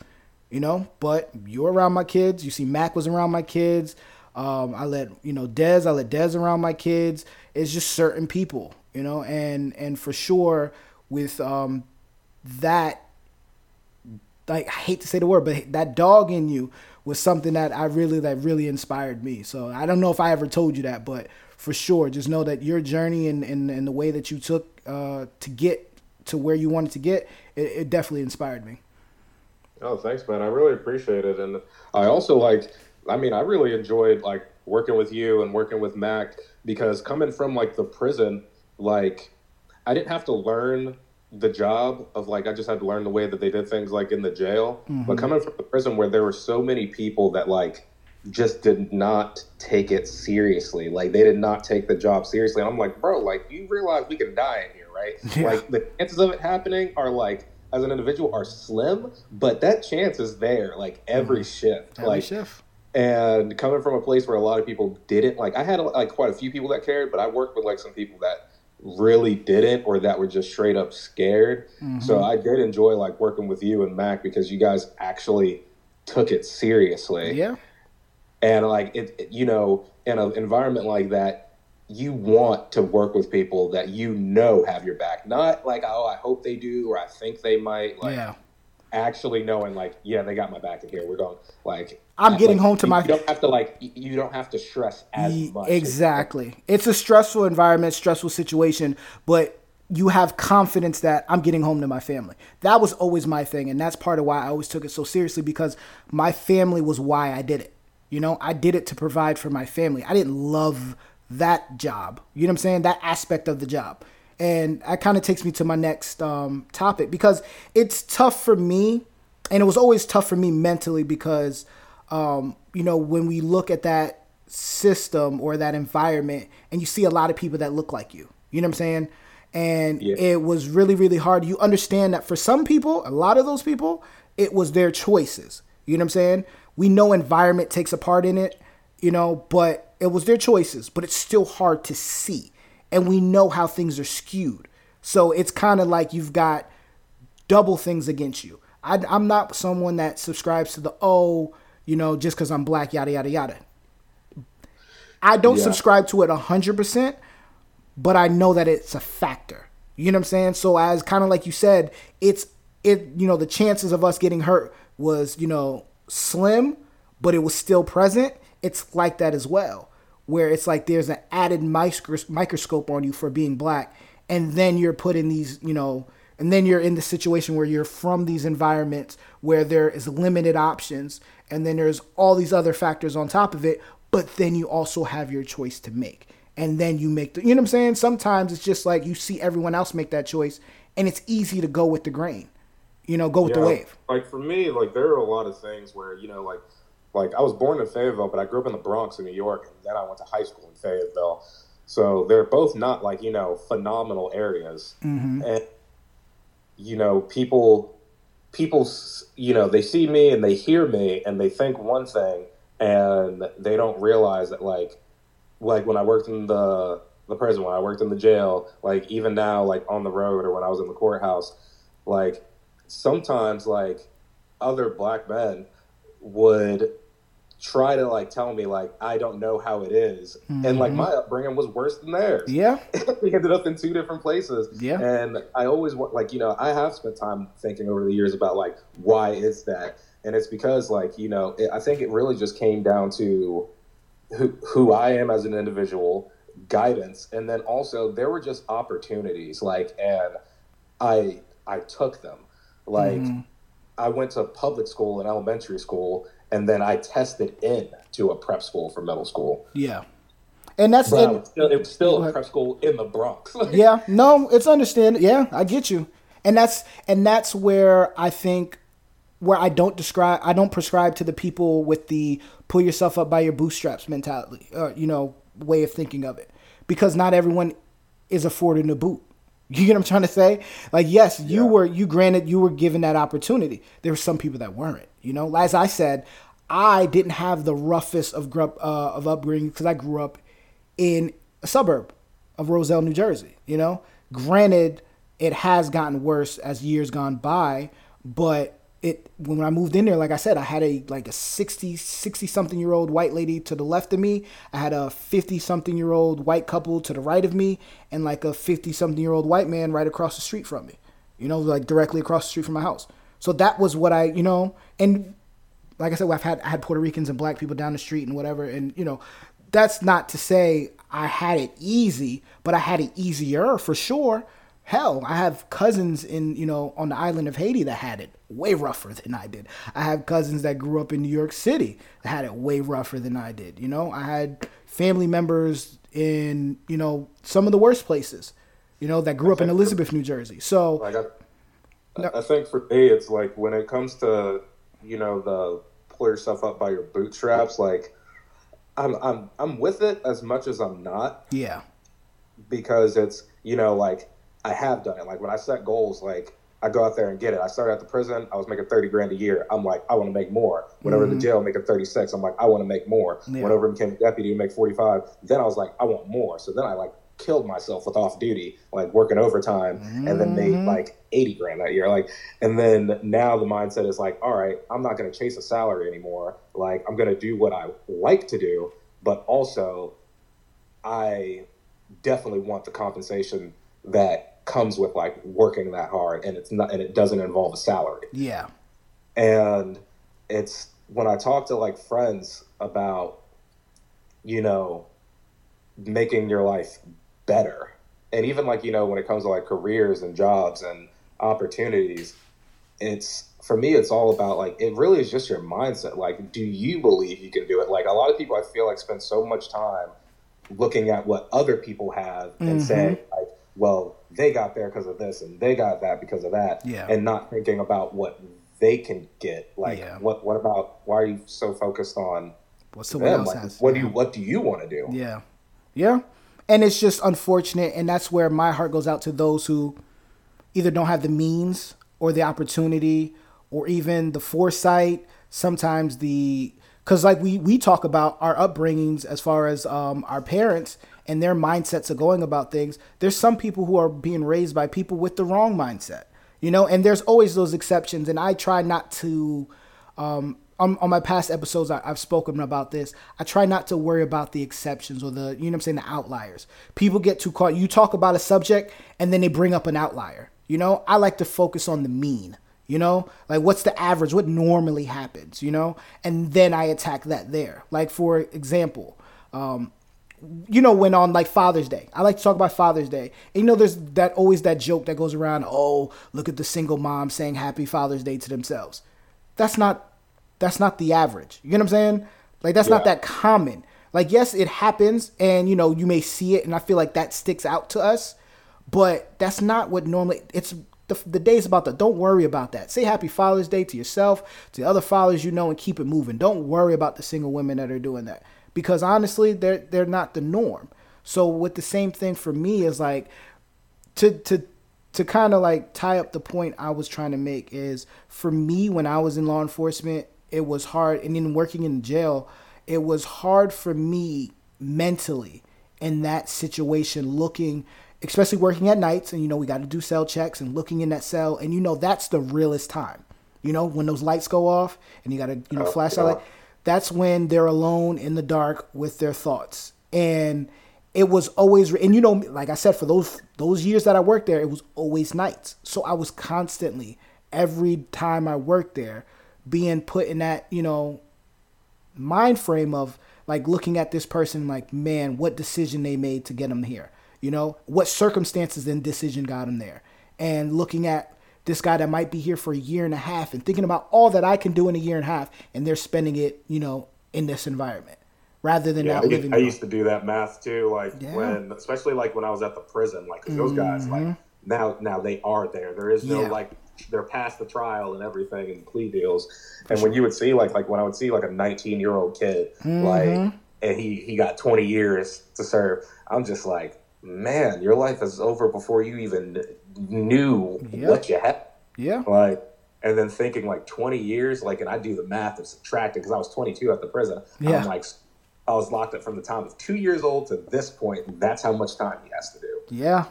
You know, but you're around my kids. You see, Mac was around my kids. Um, I let you know Dez. I let Dez around my kids. It's just certain people, you know, and and for sure with um, that, like I hate to say the word, but that dog in you was something that I really that really inspired me. So I don't know if I ever told you that, but for sure, just know that your journey and and, and the way that you took uh, to get to where you wanted to get, it, it definitely inspired me. Oh, thanks, man. I really appreciate it, and I also like. I mean, I really enjoyed like working with you and working with Mac because coming from like the prison, like I didn't have to learn the job of like I just had to learn the way that they did things like in the jail. Mm-hmm. But coming from the prison where there were so many people that like just did not take it seriously. Like they did not take the job seriously. And I'm like, bro, like you realize we can die in here, right? Yeah. Like the chances of it happening are like as an individual are slim, but that chance is there like every mm-hmm. shift. Every like shift. And coming from a place where a lot of people didn't like i had like quite a few people that cared but i worked with like some people that really didn't or that were just straight up scared mm-hmm. so i did enjoy like working with you and mac because you guys actually took it seriously Yeah. and like it, it- you know in an environment like that you want to work with people that you know have your back not like oh i hope they do or i think they might like yeah. Actually knowing like yeah they got my back in here we're going like I'm getting like, home to you- my- you don't have to like you don't have to stress as much Exactly. It's a stressful environment, stressful situation, but you have confidence that I'm getting home to my family. That was always my thing, and that's part of why I always took it so seriously because my family was why I did it. You know, I did it to provide for my family. I didn't love that job. You know what I'm saying? That aspect of the job. And that kind of takes me to my next um, topic because it's tough for me, and it was always tough for me mentally because, um, you know, when we look at that system or that environment and you see a lot of people that look like you, you know what I'm saying? And Yeah. it was really, really hard. You understand that for some people, a lot of those people, it was their choices. You know what I'm saying? We know environment takes a part in it, you know, but it was their choices, but it's still hard to see. And we know how things are skewed. So it's kind of like you've got double things against you. I, I'm not someone that subscribes to the, oh, you know, just because I'm black, yada, yada, yada. I don't Yeah. subscribe to it 100%, but I know that it's a factor. You know what I'm saying? So as kind of like you said, it's it you know the chances of us getting hurt was, you know, slim, but it was still present. It's like that as well, where it's like there's an added micros- microscope on you for being black and then you're put in these, you know, and then you're in the situation where you're from these environments where there is limited options and then there's all these other factors on top of it, but then you also have your choice to make and then you make the you know what I'm saying? Sometimes it's just like you see everyone else make that choice and it's easy to go with the grain. you know, go with the wave. Like for me, like there are a lot of things where you know, like like I was born in Fayetteville, but I grew up in the Bronx in New York, and then I went to high school in Fayetteville. So they're both not like you know phenomenal areas, Mm-hmm. and you know people people you know they see me and they hear me and they think one thing and they don't realize that like like when I worked in the the prison when I worked in the jail like even now like on the road or when I was in the courthouse like sometimes like other black men would try to like tell me like I don't know how it is. and like mm-hmm. my upbringing was worse than theirs Yeah, we ended up in two different places. Yeah. And I always want, like, you know, I have spent time thinking over the years about, like, why is that? And it's because, like, you know, it, I think it really just came down to who, who I am as an individual, guidance, and then also there were just opportunities, like, and I I took them. Like, mm-hmm. I went to public school and elementary school, and then I tested in to a prep school for middle school. yeah, and that's But I and- was still, it was still a prep school in the Bronx. yeah. No it's understand yeah i get you. And that's and that's where i think where i don't describe i don't prescribe to the people with the pull yourself up by your bootstraps mentality uh, you know way of thinking of it. Because not everyone is afforded a boot. You get what i'm trying to say? Like yes you Yeah. were you granted you were given that opportunity. There were some people that weren't you know as i said i didn't have the roughest of grub uh, of upbringing because i grew up in a suburb of Roselle, New Jersey. You know, granted, it has gotten worse as years gone by, but it when I moved in there, like I said, I had a like a 60, 60 something year old white lady to the left of me. I had a 50 something year old white couple to the right of me, and like a 50 something year old white man right across the street from me. You know, like directly across the street from my house. So that was what I, you know, and like I said, I've had I had Puerto Ricans and black people down the street and whatever, and you know, that's not to say I had it easy, but I had it easier for sure. Hell, I have cousins in you know on the island of Haiti that had it way rougher than I did. I have cousins that grew up in New York City that had it way rougher than I did. You know, I had family members in you know some of the worst places. You know that grew up in Elizabeth, New Jersey. So No. I think for me, it's like when it comes to you know the pull yourself up by your bootstraps. Like I'm I'm I'm with it as much as I'm not yeah, because it's you know like I have done it. Like when I set goals, like I go out there and get it. I started at the prison. I was making thirty grand a year. I'm like I want to make more. Whenever the jail making thirty six, I'm like I want to make more. Mm-hmm. Yeah. Whenever I became a deputy, make forty five. Then I was like I want more. So then I like killed myself with off duty, like working overtime, and then made Mm-hmm. like eighty grand that year. Like, and then now the mindset is like, all right, I'm not going to chase a salary anymore. Like I'm going to do what I like to do, but also I definitely want the compensation that comes with like working that hard and it's not and it doesn't involve a salary yeah, and it's when i talk to like friends about you know making your life better and even like you know when it comes to like careers and jobs and opportunities it's for me it's all about like it really is just your mindset like do you believe you can do it like a lot of people i feel like spend so much time looking at what other people have and mm-hmm. saying like well they got there because of this and they got that because of that Yeah. and not thinking about what they can get like Yeah. what what about why are you so focused on what someone them else like, has. what do you what do you want to do Yeah. Yeah. And it's just unfortunate. And that's where my heart goes out to those who either don't have the means or the opportunity or even the foresight. Sometimes the, because like we, we talk about our upbringings as far as um, our parents and their mindsets of going about things. There's some people who are being raised by people with the wrong mindset, you know, and there's always those exceptions. And I try not to, um, on, on my past episodes, I, I've spoken about this. I try not to worry about the exceptions or the, you know I'm saying, the outliers. People get too caught. You talk about a subject and then they bring up an outlier. You know, I like to focus on the mean, you know, like what's the average, what normally happens, you know, and then I attack that there. Like, for example, um, you know, when on like Father's Day, I like to talk about Father's Day. And, you know, there's that always that joke that goes around. Oh, look at the single mom saying Happy Father's Day to themselves. That's not, that's not the average. You know what I'm saying? Like that's not that common. Like yes, it happens, and you know you may see it, and I feel like that sticks out to us, but that's not what normally. It's the, the day's about that. Don't worry about that. Say happy Father's Day to yourself, to the other fathers you know, and keep it moving. Don't worry about the single women that are doing that because honestly, they're they're not the norm. So with the same thing for me is like to to to kind of like tie up the point I was trying to make is for me when I was in law enforcement, it was hard, and then working in jail, it was hard for me mentally in that situation, looking, especially working at nights, and you know we got to do cell checks and looking in that cell, and you know that's the realest time, you know when those lights go off and you got to you know Oh, flash yeah. that's when they're alone in the dark with their thoughts, and it was always and you know like i said for those those years that i worked there it was always nights so i was constantly every time i worked there being put in that you know mind frame of like looking at this person like man what decision they made to get them here you know what circumstances and decision got them there and looking at this guy that might be here for a year and a half and thinking about all that i can do in a year and a half and they're spending it you know in this environment rather than Yeah, not I, living I used to do that math too. Like Yeah. when, especially like when I was at the prison, like those guys, like now, now they are there. There is no Mm-hmm. Yeah. like they're past the trial and everything and plea deals. And when you would see like like when I would see like a 19 year old kid Mm-hmm. like and he he got 20 years to serve, I'm just like, man, your life is over before you even knew Yeah. what you had yeah like and then thinking like 20 years like and i do the math of subtracting because i was 22 at the prison Yeah. i'm like i was locked up from the time of two years old to this point that's how much time he has to do yeah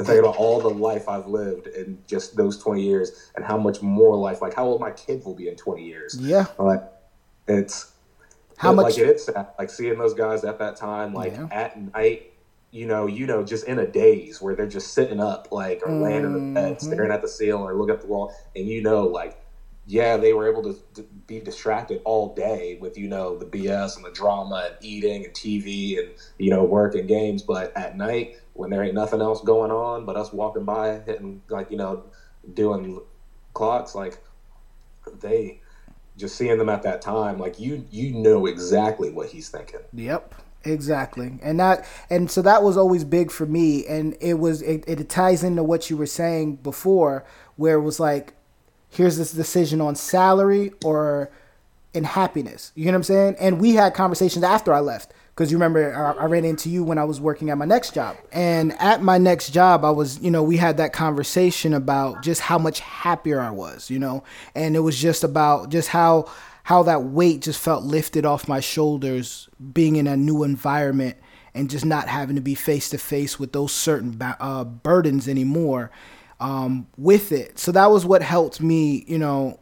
and think about all the life i've lived in just those 20 years and how much more life like how old my kids will be in 20 years yeah like it's How it- much- like it is sad, like seeing those guys at that time like Yeah. at night you know you know just in a daze where they're just sitting up like or laying in the Mm-hmm. bed staring at the ceiling or looking at the wall and you know like yeah they were able to, be distracted all day with you know the bs and the drama and eating and tv and you know work and games. But at night when there ain't nothing else going on but us walking by hitting like you know doing clocks like they just seeing them at that time like you you know exactly what he's thinking. Yep, exactly. And that and so that was always big for me. And it was it, it ties into what you were saying before where it was like here's this decision on salary or in happiness. You know what I'm saying? And we had conversations after I left because you remember I, I ran into you when I was working at my next job. And at my next job, I was, you know, we had that conversation about just how much happier I was, you know, and it was just about just how how that weight just felt lifted off my shoulders being in a new environment and just not having to be face to face with those certain uh, burdens anymore um, with it. So that was what helped me, you know,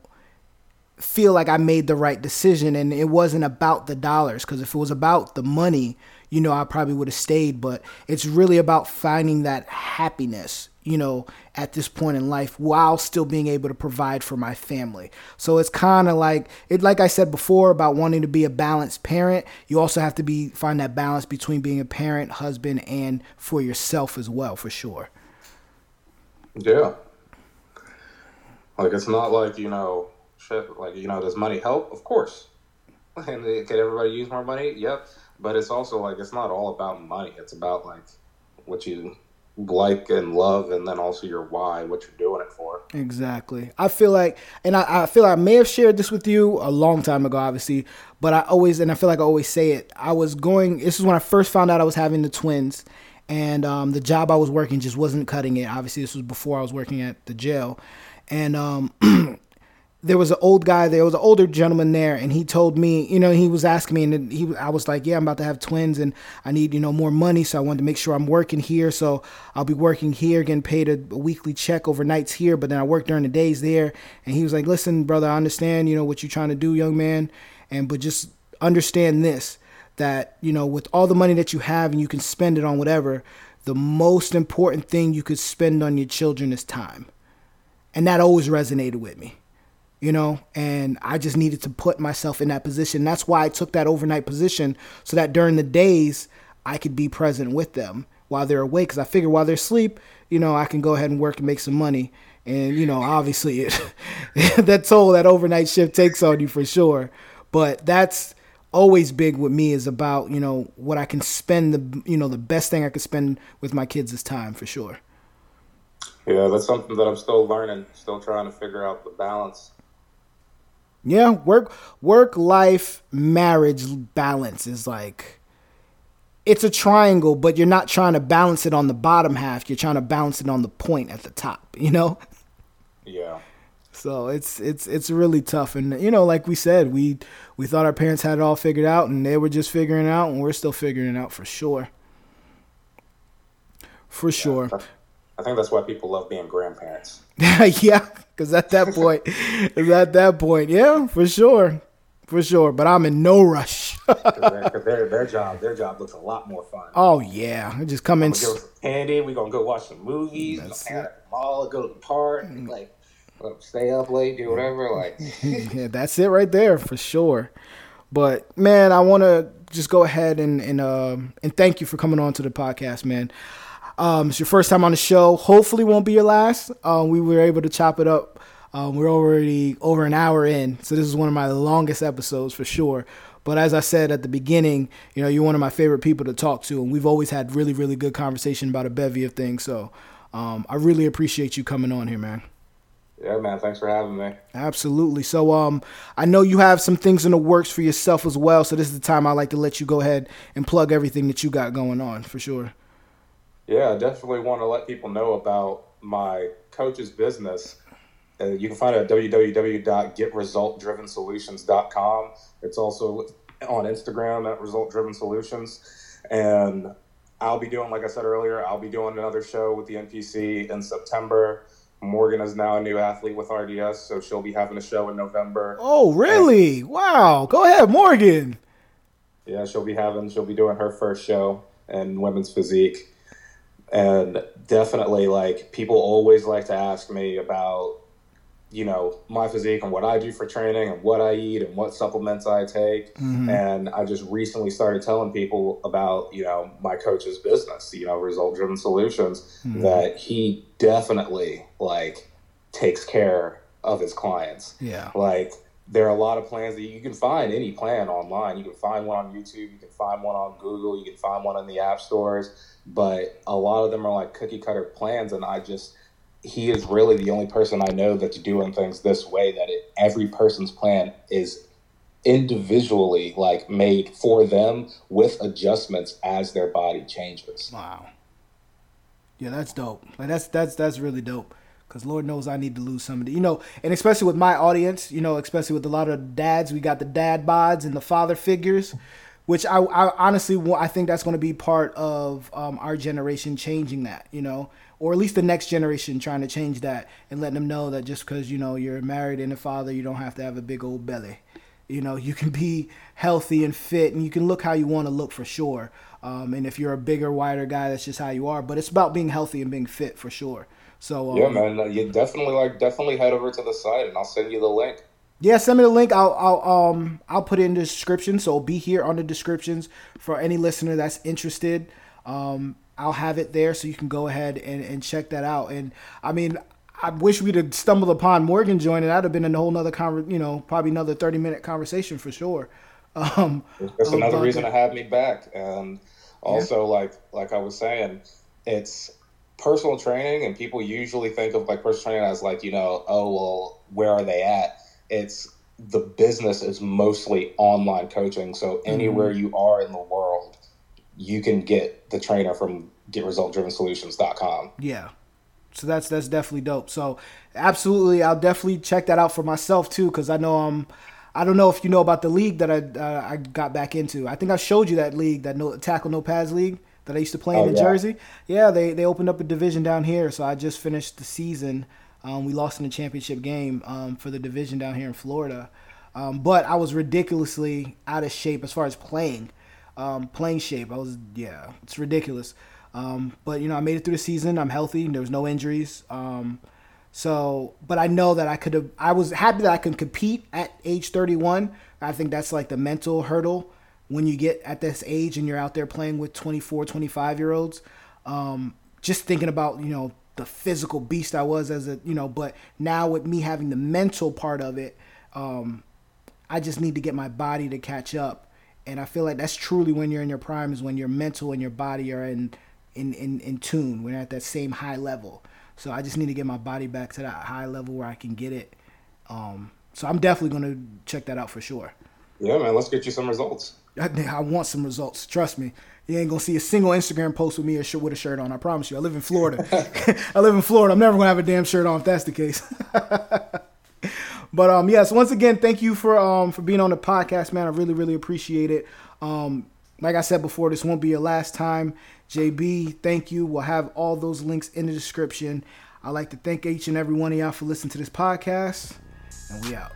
feel like I made the right decision and it wasn't about the dollars because if it was about the money, you know, I probably would have stayed, but it's really about finding that happiness, you know, at this point in life while still being able to provide for my family. So it's kind of like it like I said before about wanting to be a balanced parent, you also have to be find that balance between being a parent, husband and for yourself as well, for sure. Yeah. Like it's not like you know shit. Like you know, does money help? Of course. And can everybody use more money? Yep. But it's also like it's not all about money. It's about like what you like and love, and then also your why, what you're doing it for. Exactly. I feel like, and I, I feel I may have shared this with you a long time ago, obviously, but I always, and I feel like I always say it. I was going, this is when I first found out I was having the twins, and um, the job I was working just wasn't cutting it. Obviously, this was before I was working at the jail. And um, there was an old guy there was an older gentleman there and he told me you know he was asking me and he I was like yeah I'm about to have twins and I need you know more money so I wanted to make sure I'm working here so I'll be working here getting paid a, a weekly check overnights here but then I work during the days there and he was like listen brother I understand you know what you're trying to do young man and but just understand this that you know with all the money that you have and you can spend it on whatever the most important thing you could spend on your children is time. And that always resonated with me you know and i just needed to put myself in that position. That's why i took that overnight position so that during the days i could be present with them while they're awake. Because i figure while they're asleep you know i can go ahead and work and make some money. And you know obviously it, that toll that overnight shift takes on you for sure. But that's always big with me is about you know what i can spend the you know the best thing i could spend with my kids is time for sure Yeah, that's something that I'm still learning, still trying to figure out the balance. Yeah, work work life marriage balance is like it's a triangle, but you're not trying to balance it on the bottom half. You're trying to balance it on the point at the top, you know? Yeah. So it's it's it's really tough, and you know, like we said, we we thought our parents had it all figured out, and they were just figuring it out, and we're still figuring it out for sure. For sure. I think that's why people love being grandparents. yeah, because at that point, 'cause at that point, yeah, for sure, for sure. But I'm in no rush. Because their, their job their job looks a lot more fun. oh yeah, I just come in. We're gonna give us candy. We're gonna go watch some movies. We're gonna out at the mall, go to the park, mm. like we're gonna stay up late, do whatever. Like yeah, that's it right there for sure. But man, I want to just go ahead and and um and thank you for coming on to the podcast, man. Um, it's your first time on the show. Hopefully, won't be your last. Um, we were able to chop it up. Um, we're already over an hour in, so this is one of my longest episodes for sure. But as I said at the beginning, you know, you're one of my favorite people to talk to, and we've always had really, really good conversation about a bevy of things. So um, I really appreciate you coming on here, man. Yeah, man. Thanks for having me. Absolutely. So um I know you have some things in the works for yourself as well. So this is the time I like to let you go ahead and plug everything that you got going on for sure. Yeah, I definitely want to let people know about my coach's business. Uh, you can find it at www.getresultdrivensolutions.com. It's also on Instagram at Result Driven Solutions. And I'll be doing, like I said earlier, I'll be doing another show with the NPC in September. Morgan is now a new athlete with RDS, so she'll be having a show in November. Oh, really? Wow. Go ahead, Morgan. Yeah, she'll be having she'll be doing her first show in women's physique. And definitely like people always like to ask me about you know my physique and what I do for training and what I eat and what supplements I take. Mm-hmm. And I just recently started telling people about you know my coach's business, you know, Result Driven Solutions, mm-hmm. that he definitely like takes care of his clients. Yeah. Like there are a lot of plans that you can find any plan online. You can find one on YouTube, you can find one on Google, you can find one in the app stores, but a lot of them are like cookie cutter plans and I just he is really the only person I know that's doing things this way that it, every person's plan is individually like made for them with adjustments as their body changes. Wow. Yeah, that's dope. Like that's that's that's really dope. Cause Lord knows I need to lose somebody, you know, and especially with my audience, you know, especially with a lot of dads, we got the dad bods and the father figures, which I, I honestly. I think that's going to be part of um, our generation changing that, you know, or at least the next generation trying to change that and letting them know that just because you know you're married and a father, you don't have to have a big old belly. You know, you can be healthy and fit, and you can look how you want to look for sure. Um, and if you're a bigger, wider guy, that's just how you are. But it's about being healthy and being fit for sure. So um, Yeah, man, you definitely like definitely head over to the site and I'll send you the link. Yeah, send me the link. I'll, I'll um I'll put it in the description, so it'll be here on the descriptions for any listener that's interested. Um, I'll have it there, so you can go ahead and, and check that out. And I mean, I wish we'd have stumbled upon Morgan joining. That'd have been a whole nother conver- you know, probably another thirty minute conversation for sure. Um, That's another reason that. to have me back. And also, like like I was saying, it's personal training, and people usually think of like personal training as like you know, oh well, where are they at? It's the business is mostly online coaching, so anywhere you are in the world, you can get the trainer from GetResultDrivenSolutions.com. Yeah. So that's that's definitely dope. So absolutely, I'll definitely check that out for myself too, because I know um, I don't know if you know about the league that I uh, I got back into. I think I showed you that league, that no tackle no pads league that I used to play in Oh, in yeah. Jersey. Yeah, they they opened up a division down here, so I just finished the season. Um, we lost in the championship game um, for the division down here in Florida, um, but I was ridiculously out of shape as far as playing um, playing shape. I was yeah, it's ridiculous. Um, but you know, I made it through the season. I'm healthy. There was no injuries. Um, so, but I know that I could have. I was happy that I can compete at age 31. I think that's like the mental hurdle when you get at this age and you're out there playing with 24, 25 year olds. Um, just thinking about you know the physical beast I was as a you know, but now with me having the mental part of it, um, I just need to get my body to catch up. And I feel like that's truly when you're in your prime is when your mental and your body are in in, in, in tune. When you're at that same high level. So I just need to get my body back to that high level where I can get it. Um, so I'm definitely gonna check that out for sure. Yeah, man. Let's get you some results. I, I want some results. Trust me. You ain't gonna see a single Instagram post with me with a shirt on. I promise you. I live in Florida. I live in Florida. I'm never gonna have a damn shirt on if that's the case. But um, yes. Once again, thank you for um for being on the podcast, man. I really really appreciate it. Um, like I said before, this won't be your last time. JB, thank you. We'll have all those links in the description. I'd like to thank each and every one of y'all for listening to this podcast, and we out.